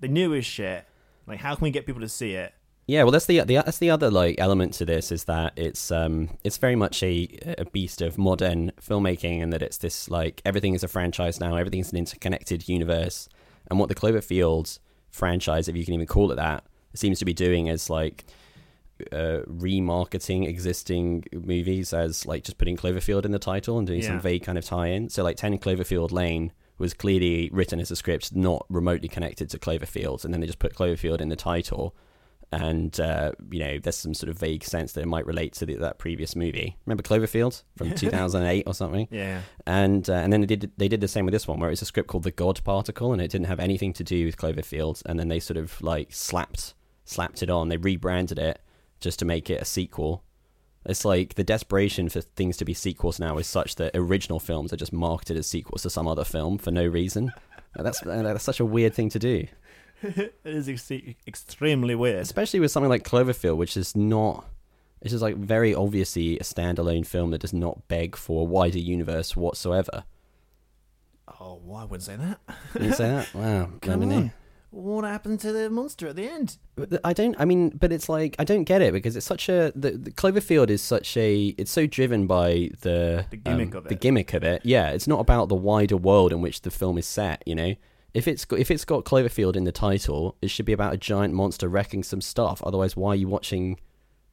They knew it shit. Like, how can we get people to see it? Yeah, well, that's the, the that's the other like element to this is that it's um it's very much a a beast of modern filmmaking, and that it's this like everything is a franchise now, everything's an interconnected universe, and what the Cloverfield franchise, if you can even call it that, seems to be doing is like uh, remarketing existing movies as like just putting Cloverfield in the title and doing some vague kind of tie-in. So like Ten Cloverfield Lane was clearly written as a script not remotely connected to Cloverfield, and then they just put Cloverfield in the title and uh, you know there's some sort of vague sense that it might relate to the, that previous movie. Remember Cloverfield from 2008 or something? Yeah. And uh, and then they did they did the same with this one, where it's a script called The God Particle, and it didn't have anything to do with Cloverfield. And then they sort of like slapped slapped it on. They rebranded it just to make it a sequel. It's like the desperation for things to be sequels now is such that original films are just marketed as sequels to some other film for no reason. That's uh, that's such a weird thing to do. it is ex- extremely weird. especially with something like Cloverfield, which is not. It's just like very obviously a standalone film that does not beg for a wider universe whatsoever. Oh, well, I wouldn't say that. You say that? Wow, Come on. What happened to the monster at the end? I don't. I mean, but it's like I don't get it because it's such a the, the Cloverfield is such a. It's so driven by the The gimmick um, of The it. gimmick of it. Yeah, it's not about the wider world in which the film is set. You know, if it's got, if it's got Cloverfield in the title, it should be about a giant monster wrecking some stuff. Otherwise, why are you watching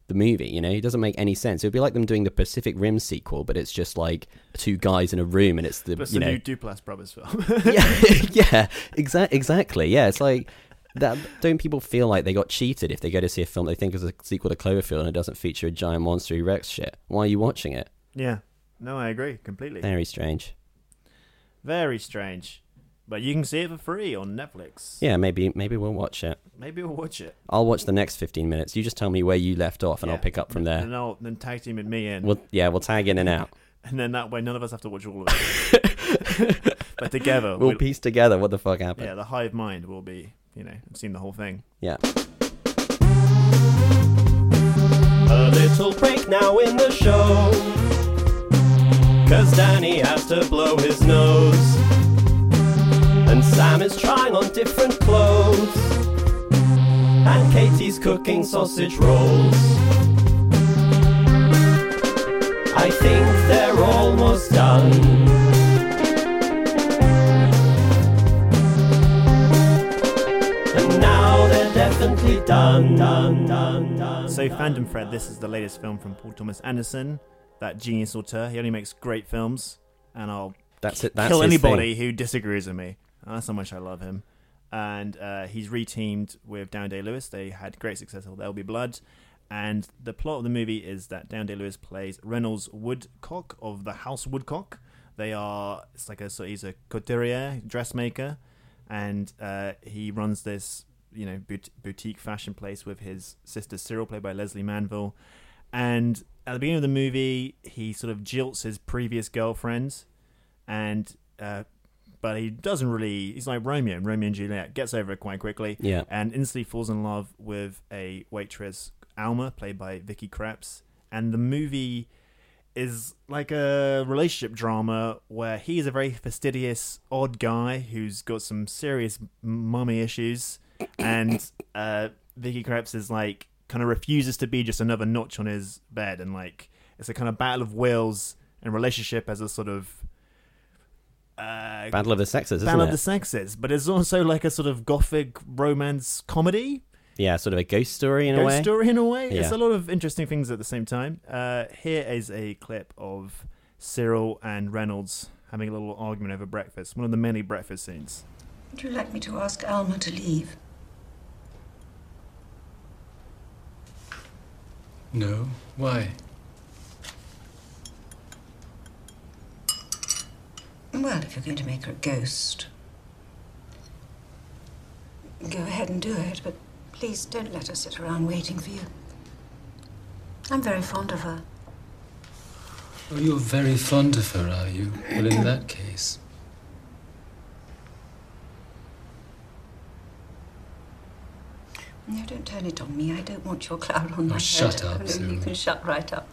the movie? You know, it doesn't make any sense. It would be like them doing the Pacific Rim sequel, but it's just like two guys in a room and it's the But it's you the know new Duplass Brothers film. yeah, yeah, exa- exactly. Yeah, it's like that. Don't people feel like they got cheated if they go to see a film they think is a sequel to Cloverfield and it doesn't feature a giant monster wrecks shit? Why are you watching it? yeah. No, I agree completely. Very strange. Very strange. But you can see it for free on Netflix. Yeah, maybe maybe we'll watch it. Maybe we'll watch it. I'll watch the next fifteen minutes. You just tell me where you left off, and Yeah. I'll pick up from there. And. I'll then tag team and me in. We'll yeah, we'll tag in and out. and then that way none of us have to watch all of it. but together, We'll we'll, piece together what the fuck happened. yeah, the hive mind will be, you know, I've seen the whole thing. Yeah. A little break now in the show. Cause Danny has to blow his nose. And Sam is trying on different clothes. And Katie's cooking sausage rolls. I think they're almost done. And now they're definitely done, done, done, done. So, done. Phantom Thread, this is the latest film from Paul Thomas Anderson, that genius auteur. He only makes great films, and I'll That's it. That's kill anybody thing. who disagrees with me. That's how much I love him. And uh, he's reteamed with Daniel Day Lewis. They had great success with There'll Be Blood. And the plot of the movie is that Daniel Day Lewis plays Reynolds Woodcock of the House Woodcock. They are, it's like a, so he's a couturier, dressmaker, and uh, he runs this, you know, bout- boutique fashion place with his sister Cyril, played by Lesley Manville. And at the beginning of the movie, he sort of jilts his previous girlfriend, and uh, but he doesn't really. He's like Romeo and Romeo and Juliet. Gets over it quite quickly, Yeah. and instantly falls in love with a waitress, Alma, played by Vicky Krieps. And the movie is like a relationship drama where he is a very fastidious, odd guy who's got some serious mummy issues, and uh, Vicky Krieps is like kind of refuses to be just another notch on his bed, and like it's a kind of battle of wills and relationship as a sort of uh, Battle of the Sexes, isn't battle it? of the sexes, but it's also like a sort of gothic romance comedy yeah, sort of a ghost story in a ghost way. story in a way. It's a lot of interesting things at the same time. Uh, here is a clip of Cyril and Reynolds having a little argument over breakfast. One of the many breakfast scenes. Would you like me to ask Alma to leave? No. Why? Well, if you're going to make her a ghost, go ahead and do it, but please don't let her sit around waiting for you. I'm very fond of her. Oh, you're very fond of her, are you? Well, in that case. No, don't turn it on me. I don't want your cloud on oh, my head. shut up, Oh, no, you can shut right up.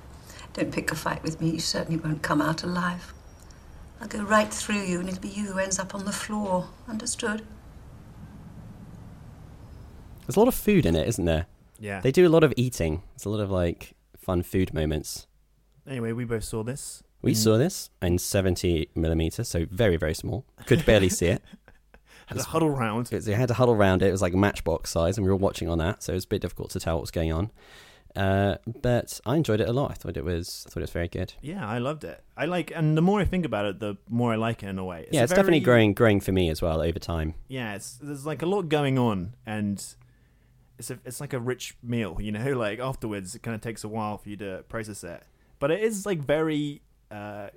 Don't pick a fight with me. You certainly won't come out alive. I'll go right through you, and it'll be you who ends up on the floor. Understood? There's a lot of food in it, isn't there? Yeah. They do a lot of eating. It's a lot of like fun food moments. Anyway, we both saw this. We Mm. saw this in 70 millimeter, so very, very small. Could barely see it. Had a huddle round. It was- They had to huddle round it. It was like matchbox size, and we were watching on that, so it was a bit difficult to tell what was going on. Uh, but I enjoyed it a lot. I thought it was, I thought it was very good. Yeah, I loved it. I like, and the more I think about it, the more I like it in a way. yeah, a it's definitely growing, growing for me as well over time. Yeah, it's there's like a lot going on, and it's a, it's like a rich meal. You know, like afterwards, it kind of takes a while for you to process it. But it is like very uh,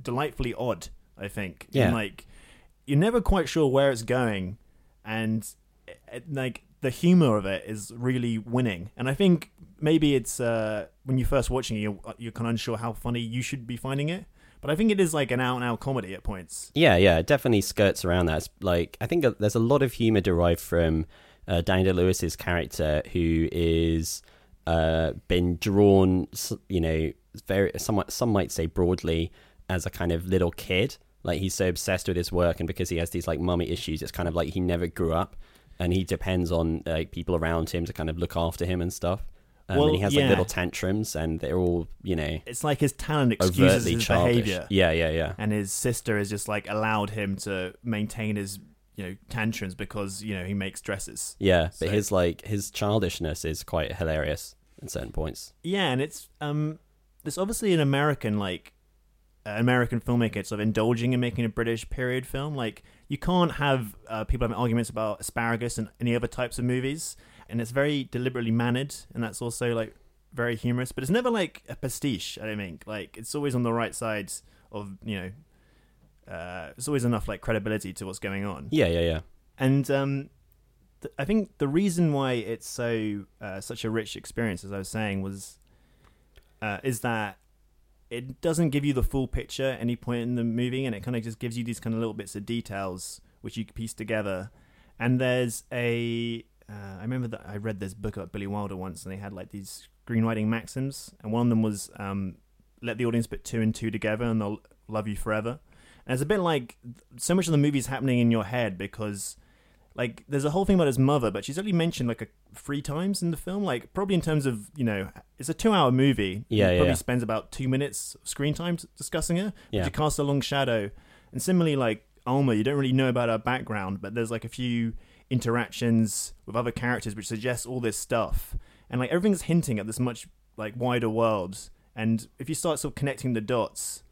delightfully odd. I think. Yeah. And, like you're never quite sure where it's going, and it, it- like the humor of it is really winning. And I think maybe it's uh, when you're first watching it, you're, you're kind of unsure how funny you should be finding it. But I think it is like an out and out comedy at points. Yeah, yeah, it definitely skirts around that. It's like I think there's a lot of humor derived from uh, Daniel Lewis's character, who is uh, been drawn, you know, very somewhat some might say broadly as a kind of little kid. Like he's so obsessed with his work, and because he has these like mummy issues, it's kind of like he never grew up, and he depends on like people around him to kind of look after him and stuff. Um, Well, and he has yeah. like little tantrums, and they're all you know It's like his talent excuses his childish. behavior. Yeah, yeah, yeah. and his sister has just like allowed him to maintain his you know tantrums because you know he makes dresses Yeah, but his like his childishness is quite hilarious at certain points. yeah and it's um it's obviously an american like uh, american filmmaker sort of indulging in making a british period film like you can't have uh, people having arguments about asparagus and any other types of movies and it's very deliberately mannered and that's also like very humorous but it's never like a pastiche i don't think like it's always on the right side of you know uh, there's always enough like credibility to what's going on Yeah, yeah, yeah. And um, th- I think the reason why it's so uh, such a rich experience, as I was saying, was uh, is that it doesn't give you the full picture at any point in the movie, and it kind of just gives you these kind of little bits of details which you piece together. And there's a uh, I remember that I read this book about Billy Wilder once, and they had like these screenwriting maxims, and one of them was um, let the audience put two and two together, and they'll love you forever. And it's a bit like so much of the movie is happening in your head because like there's a whole thing about his mother, but she's only mentioned like a three times in the film. Like probably in terms of you know, it's a two-hour movie. Yeah, He yeah, probably yeah. spends about two minutes screen time discussing her. But Yeah. you cast a long shadow, and similarly, like Alma, you don't really know about her background, but there's like a few interactions with other characters which suggests all this stuff, and like everything's hinting at this much like wider world. And if you start sort of connecting the dots,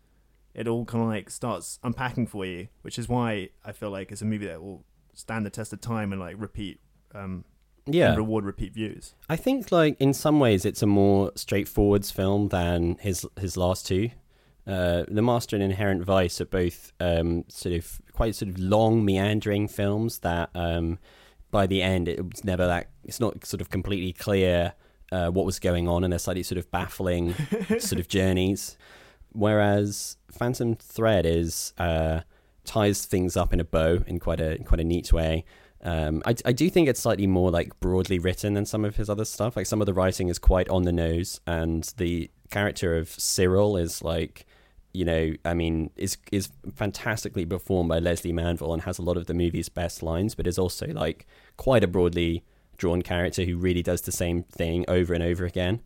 it all kind of like starts unpacking for you, which is why I feel like it's a movie that will stand the test of time and like repeat, um, Yeah. reward repeat views. I think like in some ways it's a more straightforward film than his his last two. Uh, the Master and Inherent Vice are both um, sort of quite sort of long, meandering films that um, by the end it was never that it's not sort of completely clear uh, what was going on, and they're slightly sort of baffling sort of journeys. Whereas Phantom Thread is uh, ties things up in a bow in quite a in quite a neat way. Um, I, I do think it's slightly more like broadly written than some of his other stuff. Like some of the writing is quite on the nose, and the character of Cyril is like, you know, I mean, is is fantastically performed by Lesley Manville and has a lot of the movie's best lines, but is also like quite a broadly drawn character who really does the same thing over and over again.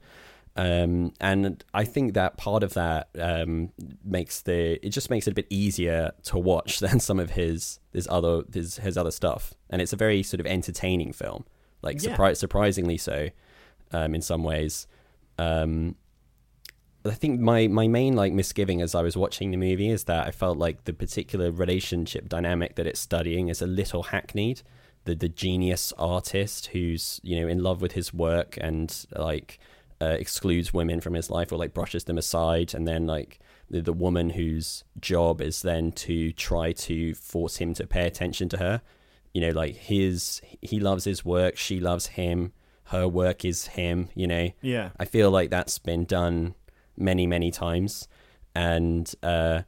Um, and I think that part of that um, makes the it just makes it a bit easier to watch than some of his his other his his other stuff, and it's a very sort of entertaining film, like Yeah. surpri- surprisingly so, um, in some ways. Um, I think my my main like misgiving as I was watching the movie is that I felt like the particular relationship dynamic that it's studying is a little hackneyed. The the genius artist who's you know in love with his work and like uh, excludes women from his life or like brushes them aside, and then like the, the woman whose job is then to try to force him to pay attention to her. You know, like his he loves his work, she loves him, her work is him. You know, Yeah. I feel like that's been done many, many times, and uh,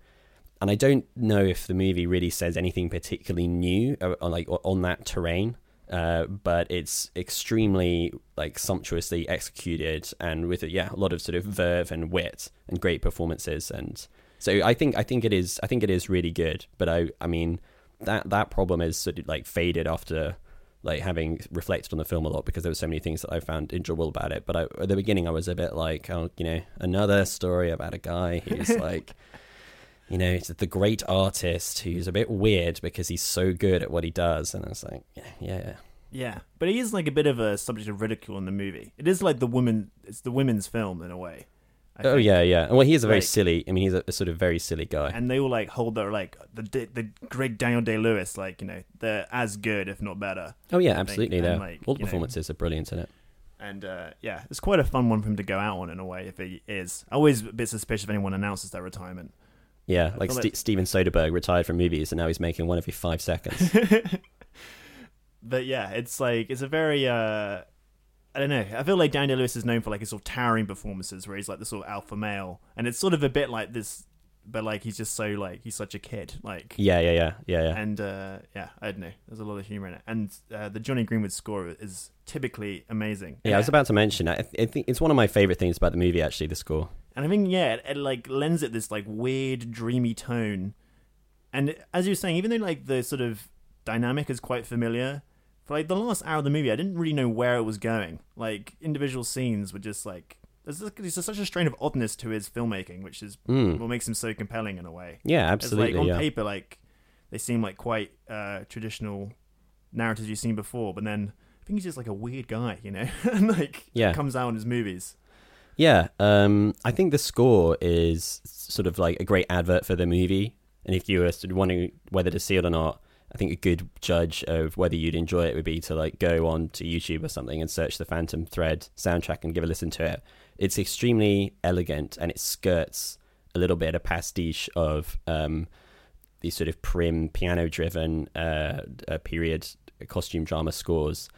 and I don't know if the movie really says anything particularly new uh, on like on that terrain. Uh, but it's extremely like sumptuously executed and with yeah a lot of sort of verve and wit and great performances and so I think I think it is I think it is really good but I I mean that that problem is sort of like faded after like having reflected on the film a lot because there were so many things that I found enjoyable about it. But I, at the beginning, I was a bit like, oh, you know, another story about a guy who's like, you know, it's the great artist who's a bit weird because he's so good at what he does. And I was like, yeah, yeah, Yeah, but he is like a bit of a subject of ridicule in the movie. It is like the woman. It's the women's film in a way. I oh think. yeah, yeah. Well, he is a very Like- silly. I mean, he's a, a sort of very silly guy. and they all like hold their like the the great Daniel Day Lewis, like you know, they're as good if not better. oh yeah, absolutely. There, like, all the you know, performances are brilliant in it. And uh, yeah, it's quite a fun one for him to go out on in a way. If he is, always a bit suspicious if anyone announces their retirement. Yeah, I like Ste Steven Soderbergh retired from movies and now he's making one every five seconds. But yeah, it's like it's a very uh I don't know. I feel like Daniel Lewis is known for like his sort of towering performances where he's like the sort of alpha male, and it's sort of a bit like this, but like he's just so like he's such a kid, like yeah, yeah, yeah, yeah, yeah. and uh, yeah, I don't know. There's a lot of humor in it, and uh, the Jonny Greenwood score is typically amazing. Yeah, I was about to mention. I, I think it's one of my favorite things about the movie. Actually, the score. And I think yeah, it, it like lends it this like weird, dreamy tone. And as you were saying, even though like the sort of dynamic is quite familiar, for like the last hour of the movie, I didn't really know where it was going. Like individual scenes were just like there's, there's such a strain of oddness to his filmmaking, which is Mm. what makes him so compelling in a way. Yeah, It's absolutely. like on yeah. paper, like they seem like quite uh, traditional narratives you've seen before, but then I think he's just like a weird guy, you know, and like Yeah. comes out in his movies. Yeah, um, I think the score is sort of like a great advert for the movie. And if you were sort of wondering whether to see it or not, I think a good judge of whether you'd enjoy it would be to like go on to YouTube or something and search the Phantom Thread soundtrack and give a listen to it. It's extremely elegant and it skirts a little bit a pastiche of um, these sort of prim, piano-driven uh, uh, period costume drama scores.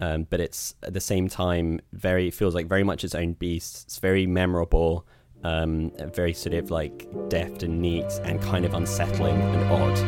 Um, but it's at the same time very feels like very much its own beast. It's very memorable, um, very sort of like deft and neat, and kind of unsettling and odd.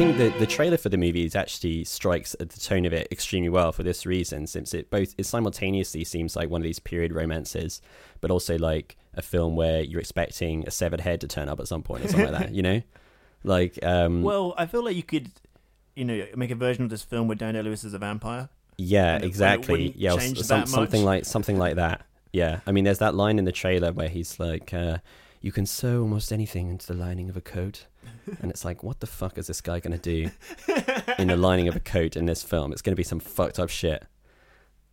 Think the the trailer for the movie is actually strikes at the tone of it extremely well for this reason, since it both it simultaneously seems like one of these period romances, but also like a film where you're expecting a severed head to turn up at some point or something like that. You know, like um, Well, I feel like you could, you know, make a version of this film where Daniel Lewis is a vampire. Yeah, and it- exactly. yeah, or change some, that something much. like something like that. Yeah, I mean, there's that line in the trailer where he's like, uh, "You can sew almost anything into the lining of a coat," and it's like, what the fuck is this guy gonna do in the lining of a coat in this film? It's gonna be some fucked up shit.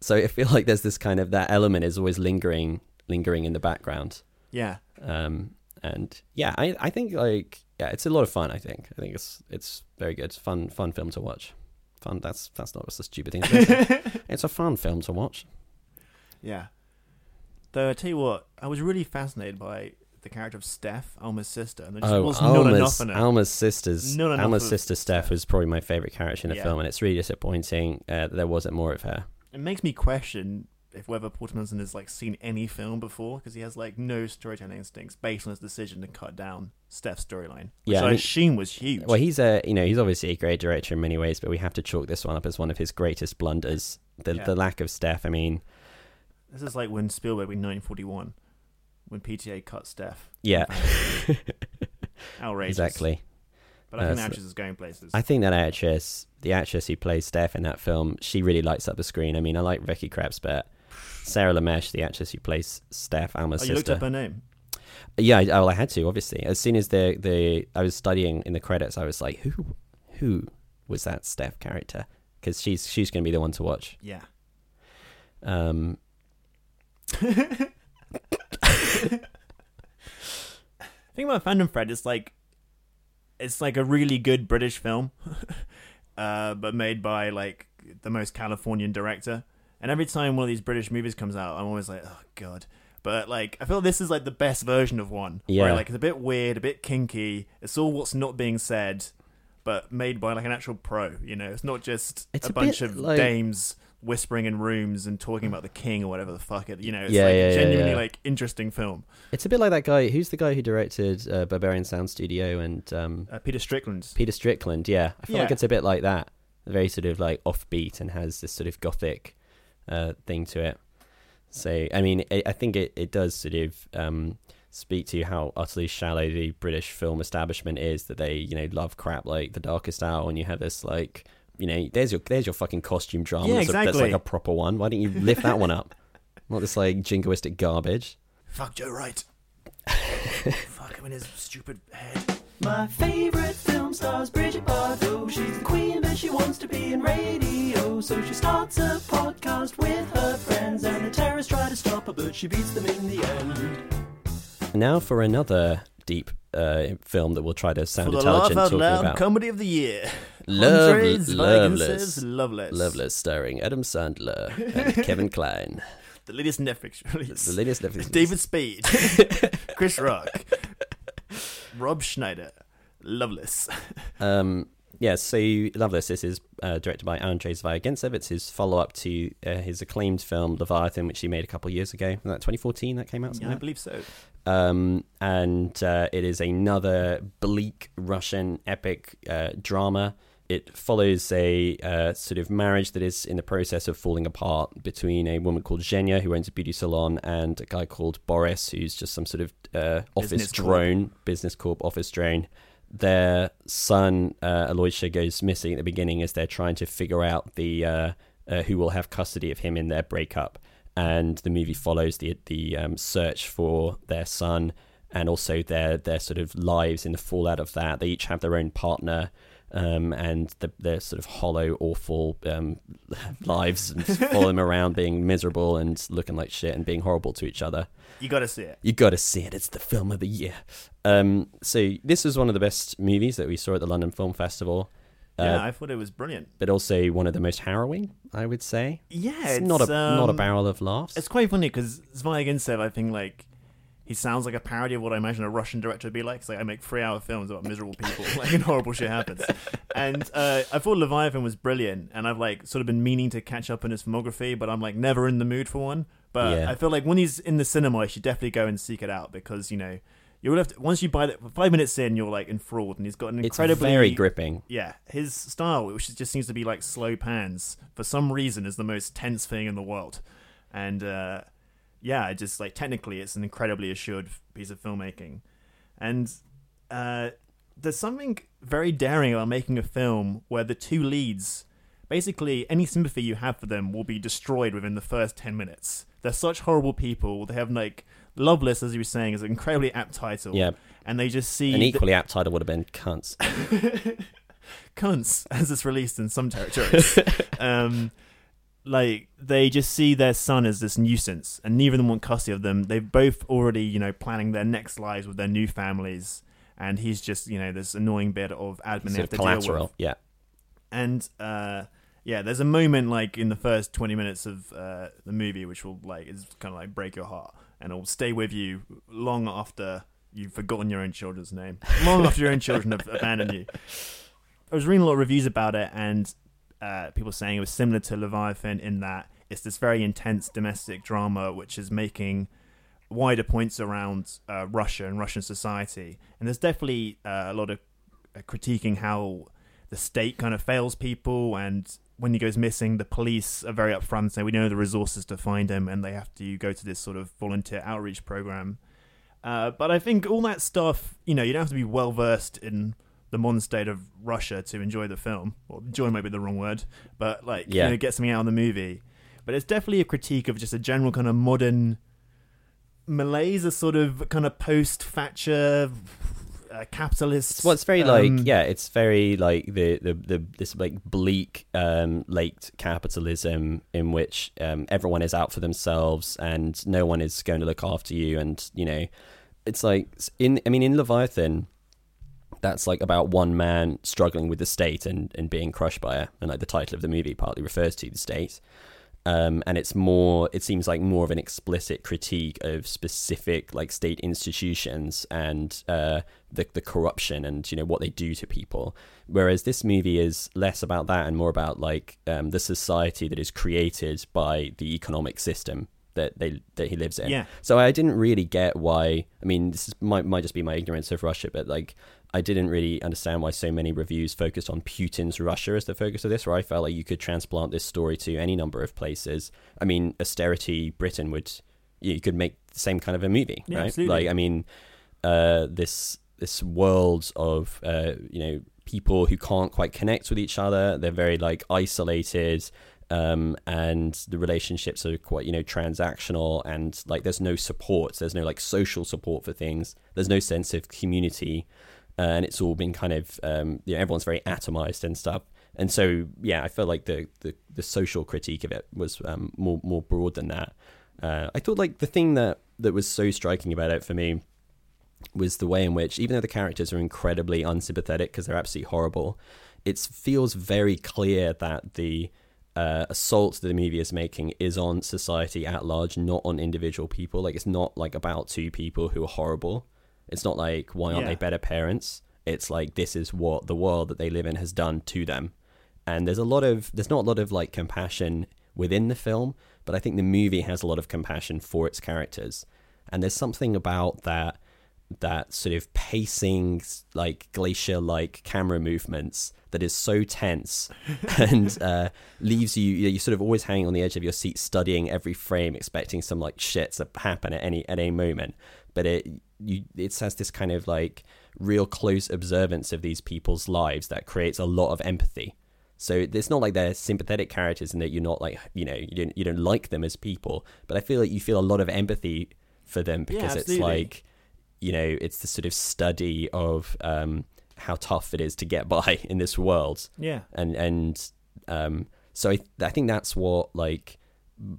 So I feel like there's this kind of that element is always lingering, lingering in the background. Yeah, Um, and yeah, I I think like yeah, it's a lot of fun. I think I think it's it's very good, it's fun fun film to watch. Fun. That's that's not what's a stupid thing. it's a fun film to watch. yeah. Though I tell you what, I was really fascinated by the character of Steph, Alma's sister, and there just Oh, was not enough in it. Alma's sisters. Alma's sister Steph was probably my favorite character in the Yeah. film, and it's really disappointing uh, that there wasn't more of her. It makes me question if whether Thomas has like seen any film before because he has like no storytelling instincts based on his decision to cut down Steph's storyline, which Yeah, I I, mean- assume was huge. Well, he's a you know he's obviously a great director in many ways, but we have to chalk this one up as one of his greatest blunders. The Yeah. the lack of Steph. I mean, This is like when Spielberg in 1941, when PTA cut Steph. yeah, Outrageous. exactly. But I Uh, think so- the actress is going places. I think that actress, the actress who plays Steph in that film, she really lights up the screen. I mean, I like Vicky Krieps, but Sarah Lamesh, the actress who plays Steph, Alma's oh, you looked sister. up her name. Yeah, I, well, I had to obviously. As soon as the the I was studying in the credits, I was like, who who was that Steph character? Because she's she's going to be the one to watch. Yeah. Um, thing about Phantom Thread is like it's like a really good British film, uh, but made by like the most Californian director. And every time one of these British movies comes out, I'm always like, oh god. But like, I feel this is like the best version of one. Where Yeah. like it's a bit weird, a bit kinky. It's all what's not being said, but made by like an actual pro. You know, it's not just It's a, a bunch of like- dames whispering in rooms and talking about the king or whatever the fuck it. You know, it's Yeah, like yeah, a genuinely yeah. like interesting film. it's a bit like that guy. Who's the guy who directed uh, Berberian Sound Studio and um, Uh, Peter Strickland. Peter Strickland? Yeah, I feel like it's a bit like that. Very sort of like offbeat and has this sort of gothic uh, thing to it. So, I mean, I I think it, it does sort of um, speak to how utterly shallow the British film establishment is. That they, you know, love crap like The Darkest Hour, and you have this like, you know, there's your there's your fucking costume drama. Yeah, that's, a- that's like a proper one. Why don't you lift that one up? Not this like jingoistic garbage. Fuck Joe Wright. Fuck him in his stupid head. My favorite film stars Bridget Bardot. She's the queen, but she wants to be in radio. So she starts a podcast with her friends, and the terrorists try to stop her, but she beats them in the end. Now for another deep uh, film that we'll try to sound For the laugh intelligent out talking loud about comedy of the year. Love- Loveless. Loveless. Loveless, starring Adam Sandler and Kevin Kline. The latest Netflix release. The latest Netflix. David Spade. Chris Rock. Rob Schneider. Loveless. Um, yeah, so Loveless. This is uh, directed by Andrey Zvyagintsev. It's his follow-up to uh, his acclaimed film Leviathan, which he made a couple years ago. Was that 2014 that came out? Yeah, I believe so. Um, and uh, it is another bleak Russian epic uh, drama. It follows a uh, sort of marriage that is in the process of falling apart between a woman called Zhenya, who owns a beauty salon, and a guy called Boris, who's just some sort of uh, office Business corp. drone, business corp office drone. Their son, uh, Alyosha, goes missing at the beginning as they're trying to figure out the uh, uh, who will have custody of him in their breakup and the movie follows the the um, search for their son and also their their sort of lives in the fallout of that. They each have their own partner, um, and the, their sort of hollow, awful um, lives and follow them around being miserable and looking like shit and being horrible to each other. You gotta see it. You got to see it. It's the film of the year. Um, so this was one of the best movies that we saw at the London Film Festival. Yeah, Uh, I thought it was brilliant. but also one of the most harrowing, I would say. Yeah, it's, it's, not a not a um, barrel of laughs. It's quite funny because Zvyagintsev, I think, like, he sounds like a parody of what I imagine a Russian director would be like. It's like I make three hour films about miserable people, like, and horrible shit happens. And uh, I thought Leviathan was brilliant, and I've, like, sort of been meaning to catch up on his filmography, but I'm, like, never in the mood for one. But Yeah. I feel like when he's in the cinema, you should definitely go and seek it out because, you know, you will have to, once you buy that, five minutes in, you're, like, enthralled, and he's got an incredibly it's very gripping. Yeah, his style, which just seems to be like slow pans, for some reason is the most tense thing in the world. And uh, yeah, it just like technically, it's an incredibly assured piece of filmmaking. And uh, there's something very daring about making a film where the two leads, basically, any sympathy you have for them will be destroyed within the first 10 minutes. They're such horrible people. They have like. Loveless, as you were saying, is an incredibly apt title. Yeah. And they just see. An equally apt title would have been cunts. cunts as it's released in some territories. um, like they just see their son as this nuisance, and neither of them want custody of them. They've both already, you know, planning their next lives with their new families, and he's just, you know, this annoying bit of admin they sort have of to deal with. Yeah. And uh, yeah, there's a moment like in the first 20 minutes of uh, the movie which will like is kind of like break your heart. And it'll stay with you long after you've forgotten your own children's name, long after your own children have abandoned you. I was reading a lot of reviews about it, and uh, people saying it was similar to Leviathan in that it's this very intense domestic drama which is making wider points around uh, Russia and Russian society. And there's definitely uh, a lot of uh, critiquing how the state kind of fails people, and when he goes missing, the police are very upfront and say we don't have the resources to find him, and they have to go to this sort of volunteer outreach program. Uh, but I think all that stuff, you know, you don't have to be well versed in the modern state of Russia to enjoy the film. Well, enjoy might be the wrong word, but like, Yeah. you know, get something out of the movie. But it's definitely a critique of just a general kind of modern malaise, a sort of kind of post Thatcher uh, capitalist. Well, it's very like um, yeah, it's very like the the, the this like bleak um, late capitalism in which um, everyone is out for themselves and no one is going to look after you, and you know, it's like in I mean in Leviathan, that's like about one man struggling with the state and and being crushed by it, and like the title of the movie partly refers to the state. Um, and it's more it seems like more of an explicit critique of specific like state institutions and uh, the the corruption and you know what they do to people whereas this movie is less about that and more about like um, the society that is created by the economic system that they that he lives in Yeah. so I didn't really get why I mean this is, might might just be my ignorance of Russia but like I didn't really understand why so many reviews focused on Putin's Russia as the focus of this, where I felt like you could transplant this story to any number of places. I mean, austerity Britain would, you could make the same kind of a movie, Yeah, right? absolutely. Like, I mean, uh, this this world of uh, you know people who can't quite connect with each other. They're very like isolated. Um, and the relationships are quite, you know, transactional and like there's no support. There's no like social support for things. There's no sense of community and it's all been kind of um, you know everyone's very atomized and stuff. And so yeah, I felt like the the, the social critique of it was um, more more broad than that. Uh, I thought like the thing that that was so striking about it for me was the way in which even though the characters are incredibly unsympathetic because they're absolutely horrible, it feels very clear that the uh, assault that the movie is making is on society at large, not on individual people. Like it's not like about two people who are horrible. It's not like why aren't Yeah. they better parents? It's like this is what the world that they live in has done to them. And there's a lot of there's not a lot of like compassion within the film, but I think the movie has a lot of compassion for its characters. And there's something about that that sort of pacing like glacier like camera movements that is so tense and uh, leaves you you sort of always hanging on the edge of your seat studying every frame expecting some like shit to happen at any at any moment but it you it has this kind of like real close observance of these people's lives that creates a lot of empathy. So it's not like they're sympathetic characters and that you're not like you know you don't you don't like them as people but i feel like you feel a lot of empathy for them Yeah, because it's like you know it's the sort of study of um how tough it is to get by in this world. Yeah. and and um so I, I think that's what like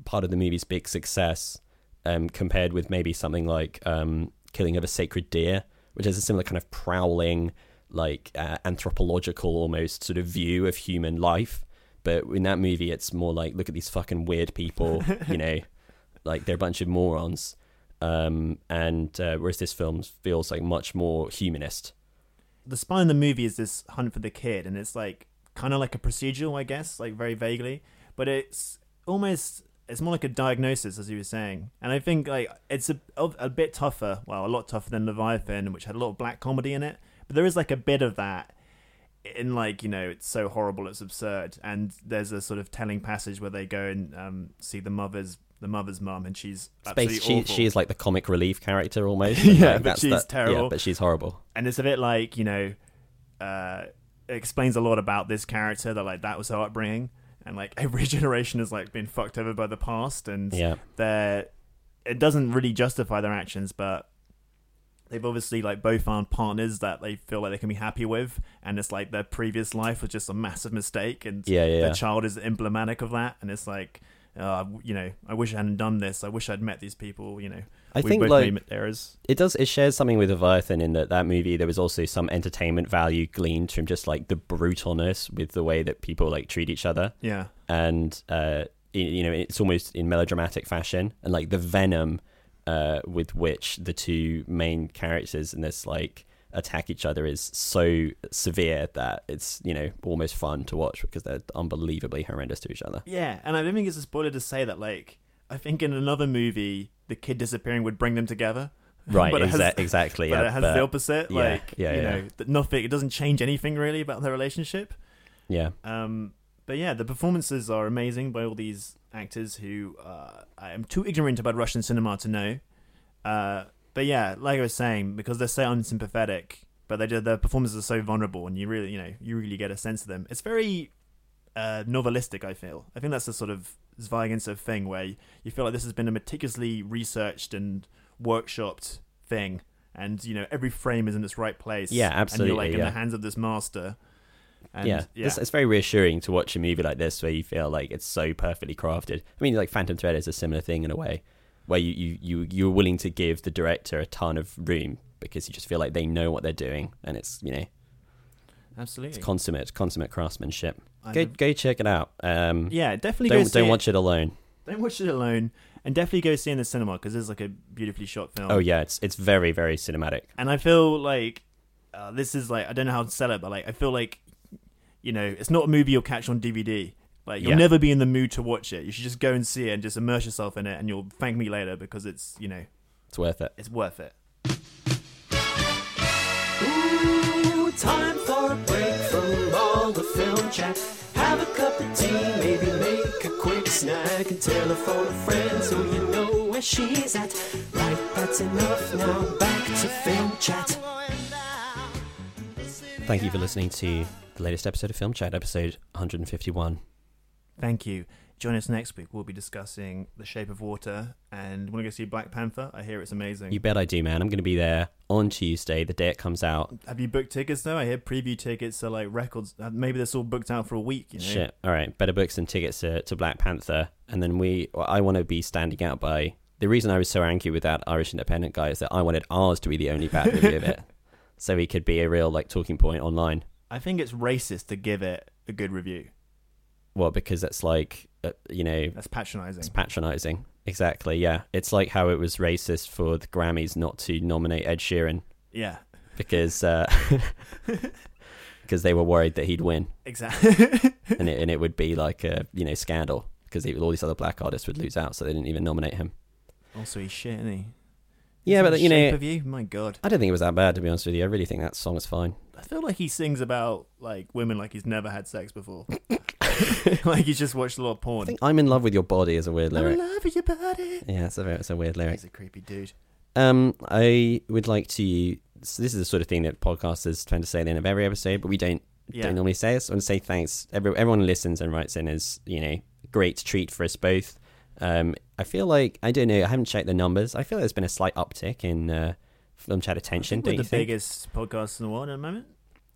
part of the movie's big success um compared with maybe something like um killing of a sacred deer which has a similar kind of prowling like uh, anthropological almost sort of view of human life. But in that movie it's more like look at these fucking weird people you know like they're a bunch of morons. Um and uh, whereas this film feels like much more humanist. The spine of the movie is this hunt for the kid, and it's like kind of like a procedural, I guess, like very vaguely, but it's almost it's more like a diagnosis, as you were saying. And I think like it's a a bit tougher, well, a lot tougher than Leviathan, which had a lot of black comedy in it. But there is like a bit of that in like you know it's so horrible it's absurd and there's a sort of telling passage where they go and um, see the mother's the mother's mum and she's Space, she awful. she is like the comic relief character almost. Yeah, like, but that's she's that- terrible. Yeah, but she's horrible. and it's a bit like you know uh it explains a lot about this character that like that was her upbringing and like every generation has like been fucked over by the past and Yeah. they're it doesn't really justify their actions but they've obviously like both found partners that they feel like they can be happy with and it's like their previous life was just a massive mistake and Yeah, yeah, their yeah. child is emblematic of that and it's like uh, you know, I wish I hadn't done this. I wish I'd met these people. You know, I we think, both like- made errors. It does. It shares something with Leviathan in that that movie there was also some entertainment value gleaned from just like the brutalness with the way that people like treat each other. Yeah. and uh, you know it's almost in melodramatic fashion, and like the venom uh, with which the two main characters in this like attack each other is so severe that it's you know almost fun to watch because they're unbelievably horrendous to each other. Yeah, and I don't think it's a spoiler to say that like I think in another movie the kid disappearing would bring them together. Right, But it has- exactly. But yeah, it has but- the opposite. yeah, like yeah, you know, nothing. It doesn't change anything really about their relationship. yeah. Um, but yeah, the performances are amazing by all these actors who uh, I am too ignorant about Russian cinema to know. Uh, but yeah, like I was saying, because they're so unsympathetic, but they do, their performances are so vulnerable, and you really, you know, you really get a sense of them. It's very uh, novelistic. I feel. I think that's the sort of Zvyagintsev thing where you feel like this has been a meticulously researched and workshopped thing, and you know every frame is in its right place. Yeah, And you're absolutely, like in yeah. the hands of this master. And, yeah, It's, it's very reassuring to watch a movie like this where you feel like it's so perfectly crafted. I mean, like Phantom Thread is a similar thing in a way, where you you you you're willing to give the director a ton of room because you just feel like they know what they're doing, and it's you know absolutely. it's consummate consummate craftsmanship. Go go check it out. Um, Yeah, definitely don't see don't it. watch it alone. Don't watch it alone, and definitely go see it in the cinema because it's like a beautifully shot film. Oh yeah, it's it's very very cinematic. and I feel like uh, this is like I don't know how to sell it, but like I feel like you know it's not a movie you'll catch on DVD. Like you'll Yeah. never be in the mood to watch it. You should just go and see it and just immerse yourself in it, and you'll thank me later because it's you know It's worth it. it's worth it. Ooh, time for a break from all the film chat. Have a cup of tea, maybe make a quick snack and telephone a friend so you know where she's at. Right, that's enough now. Back to film chat. Thank you for listening to the latest episode of Film Chat, episode 151. Thank you. Join us next week. We'll be discussing The Shape of Water, and want to go see Black Panther. I hear it's amazing. You bet I do, man. I'm going to be there on Tuesday, the day it comes out. Have you booked tickets though? I hear preview tickets are like records. uh, Maybe they're all booked out for a week. You know? Shit. All right. Better book some tickets to, to Black Panther. And then we, well, I want to be standing out by. The reason I was so angry with that Irish Independent guy is that I wanted ours to be the only bad review of it. So he could be a real, like, talking point online. I think it's racist to give it a good review. Well, because it's like, uh, you know, That's patronising. it's patronizing. Exactly. Yeah. It's like how it was racist for the Grammys not to nominate Ed Sheeran yeah, because uh, because they were worried that he'd win. exactly. and it, and it would be like a you know scandal because all these other black artists would lose out, so they didn't even nominate him. also, he's shit, isn't he? Yeah, but you know, of you, my god. I don't think it was that bad to be honest with you. I really think that song is fine. I feel like he sings about like women like he's never had sex before. like he's just watched a lot of porn. I think "I'm in love with your body" is a weird lyric. I lyric. love your body. Yeah, it's a very, it's a weird lyric. He's a creepy dude. Um, I would like to. So this is the sort of thing that podcasters tend to say at the end of every episode, but we don't Yeah. don't normally say this. I want to say thanks. Every, everyone listens and writes in is you know great treat for us both. Um, I feel like I don't know. I haven't checked the numbers. I feel like there's been a slight uptick in uh, film chat I attention. think Don't we're the think? biggest podcast in the world at the moment.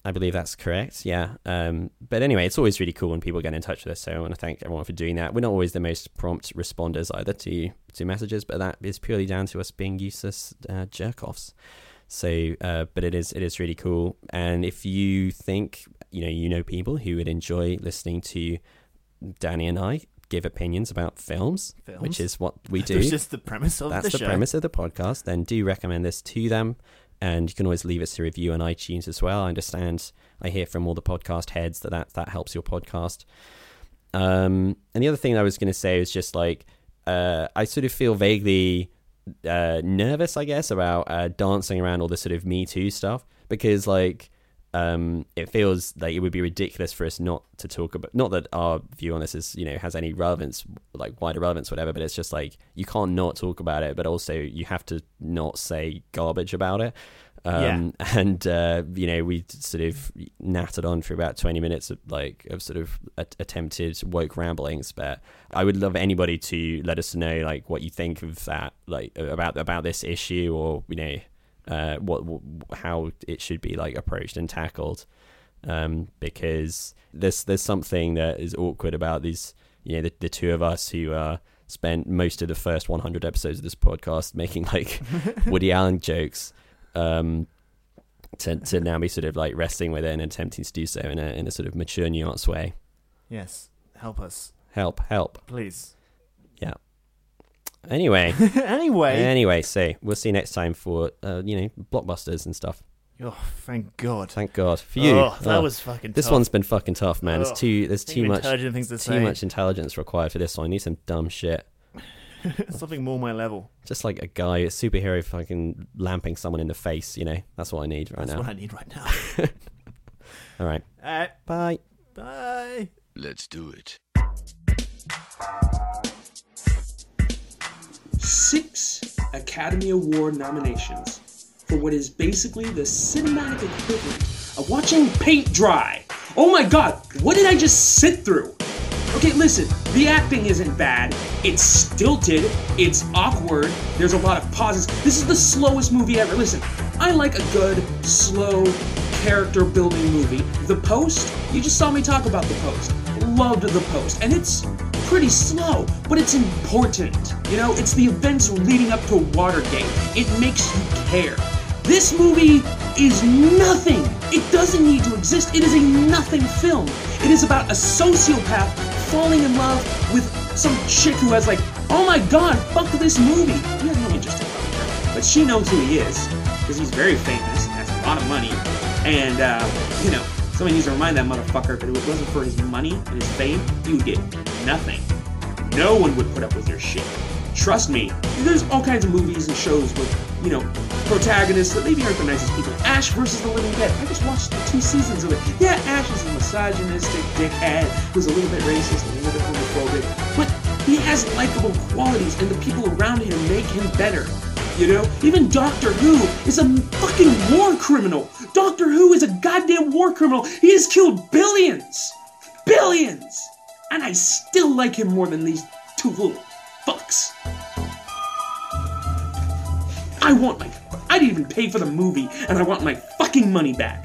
I believe that's correct. Yeah. Um, but anyway, it's always really cool when people get in touch with us. So I want to thank everyone for doing that. We're not always the most prompt responders either to to messages, but that is purely down to us being useless uh, jerk offs. So, uh, but it is it is really cool. And if you think you know you know people who would enjoy listening to Danny and I give opinions about films, Films. which is what we do. That's just the premise of That's the, the, premise of the podcast. Then do recommend this to them. And you can always leave us a review on iTunes as well. I understand. I hear from all the podcast heads that that, that helps your podcast. Um, and the other thing I was going to say is just like uh, I sort of feel vaguely uh, nervous, I guess, about uh, dancing around all this sort of Me Too stuff because like um, it feels like it would be ridiculous for us not to talk about. Not that our view on this is you know has any relevance, like wider relevance, whatever. But it's just like you can't not talk about it, but also you have to not say garbage about it. Um, And uh, you know we sort of nattered on for about twenty minutes of like of sort of attempted woke ramblings. But I would love anybody to let us know like what you think of that, like about about this issue, or you know uh, what, what how it should be like approached and tackled. Um, because there's there's something that is awkward about these, you know, the, the two of us who uh, spent most of the first 100 episodes of this podcast making like Woody Allen jokes. Um, to, to now be sort of like wrestling with it and attempting to do so in a in a sort of mature, nuanced way. Yes, help us, Help, help. please. Anyway, anyway. anyway, so we'll see you next time for uh, you know blockbusters and stuff. Oh, thank God. Thank God for you. Oh, that Oh, was fucking This tough. one's been fucking tough, man. Ugh. It's too. There's too much. intelligent things to too say. much intelligence required for this one. I need some dumb shit. Something more my level. Just like a guy, a superhero, fucking lamping someone in the face. You know, that's what I need right That's now. That's what I need right now. All right, uh, bye. bye. Let's do it. Six Academy Award nominations for what is basically the cinematic equivalent of watching paint dry. Oh my god, what did I just sit through? Okay, listen, the acting isn't bad. It's stilted, it's awkward, there's a lot of pauses. This is the slowest movie ever. Listen, I like a good, slow, character building movie. The Post, you just saw me talk about The Post. Loved The Post, and it's pretty slow, but it's important. You know, it's the events leading up to Watergate. It makes you care. This movie is nothing. It doesn't need to exist. It is a nothing film. It is about a sociopath falling in love with some chick who has like, oh my god, fuck this movie. Has no interest in her, but she knows who he is because he's very famous, and has a lot of money, and uh, you know, somebody needs to remind that motherfucker that if it wasn't for his money and his fame, he would get nothing. No one would put up with your shit. Trust me, there's all kinds of movies and shows with, you know, protagonists that maybe aren't the nicest people. Ash versus the Living Dead. I just watched two seasons of it. Yeah, Ash is a misogynistic dickhead who's a little bit racist, a little bit homophobic, but he has likable qualities, and the people around him make him better. You know, even Doctor Who is a fucking war criminal. Doctor Who is a goddamn war criminal. He has killed billions, billions, and I still like him more than these two little fucks. I want my. I didn't even pay for the movie, and I want my fucking money back.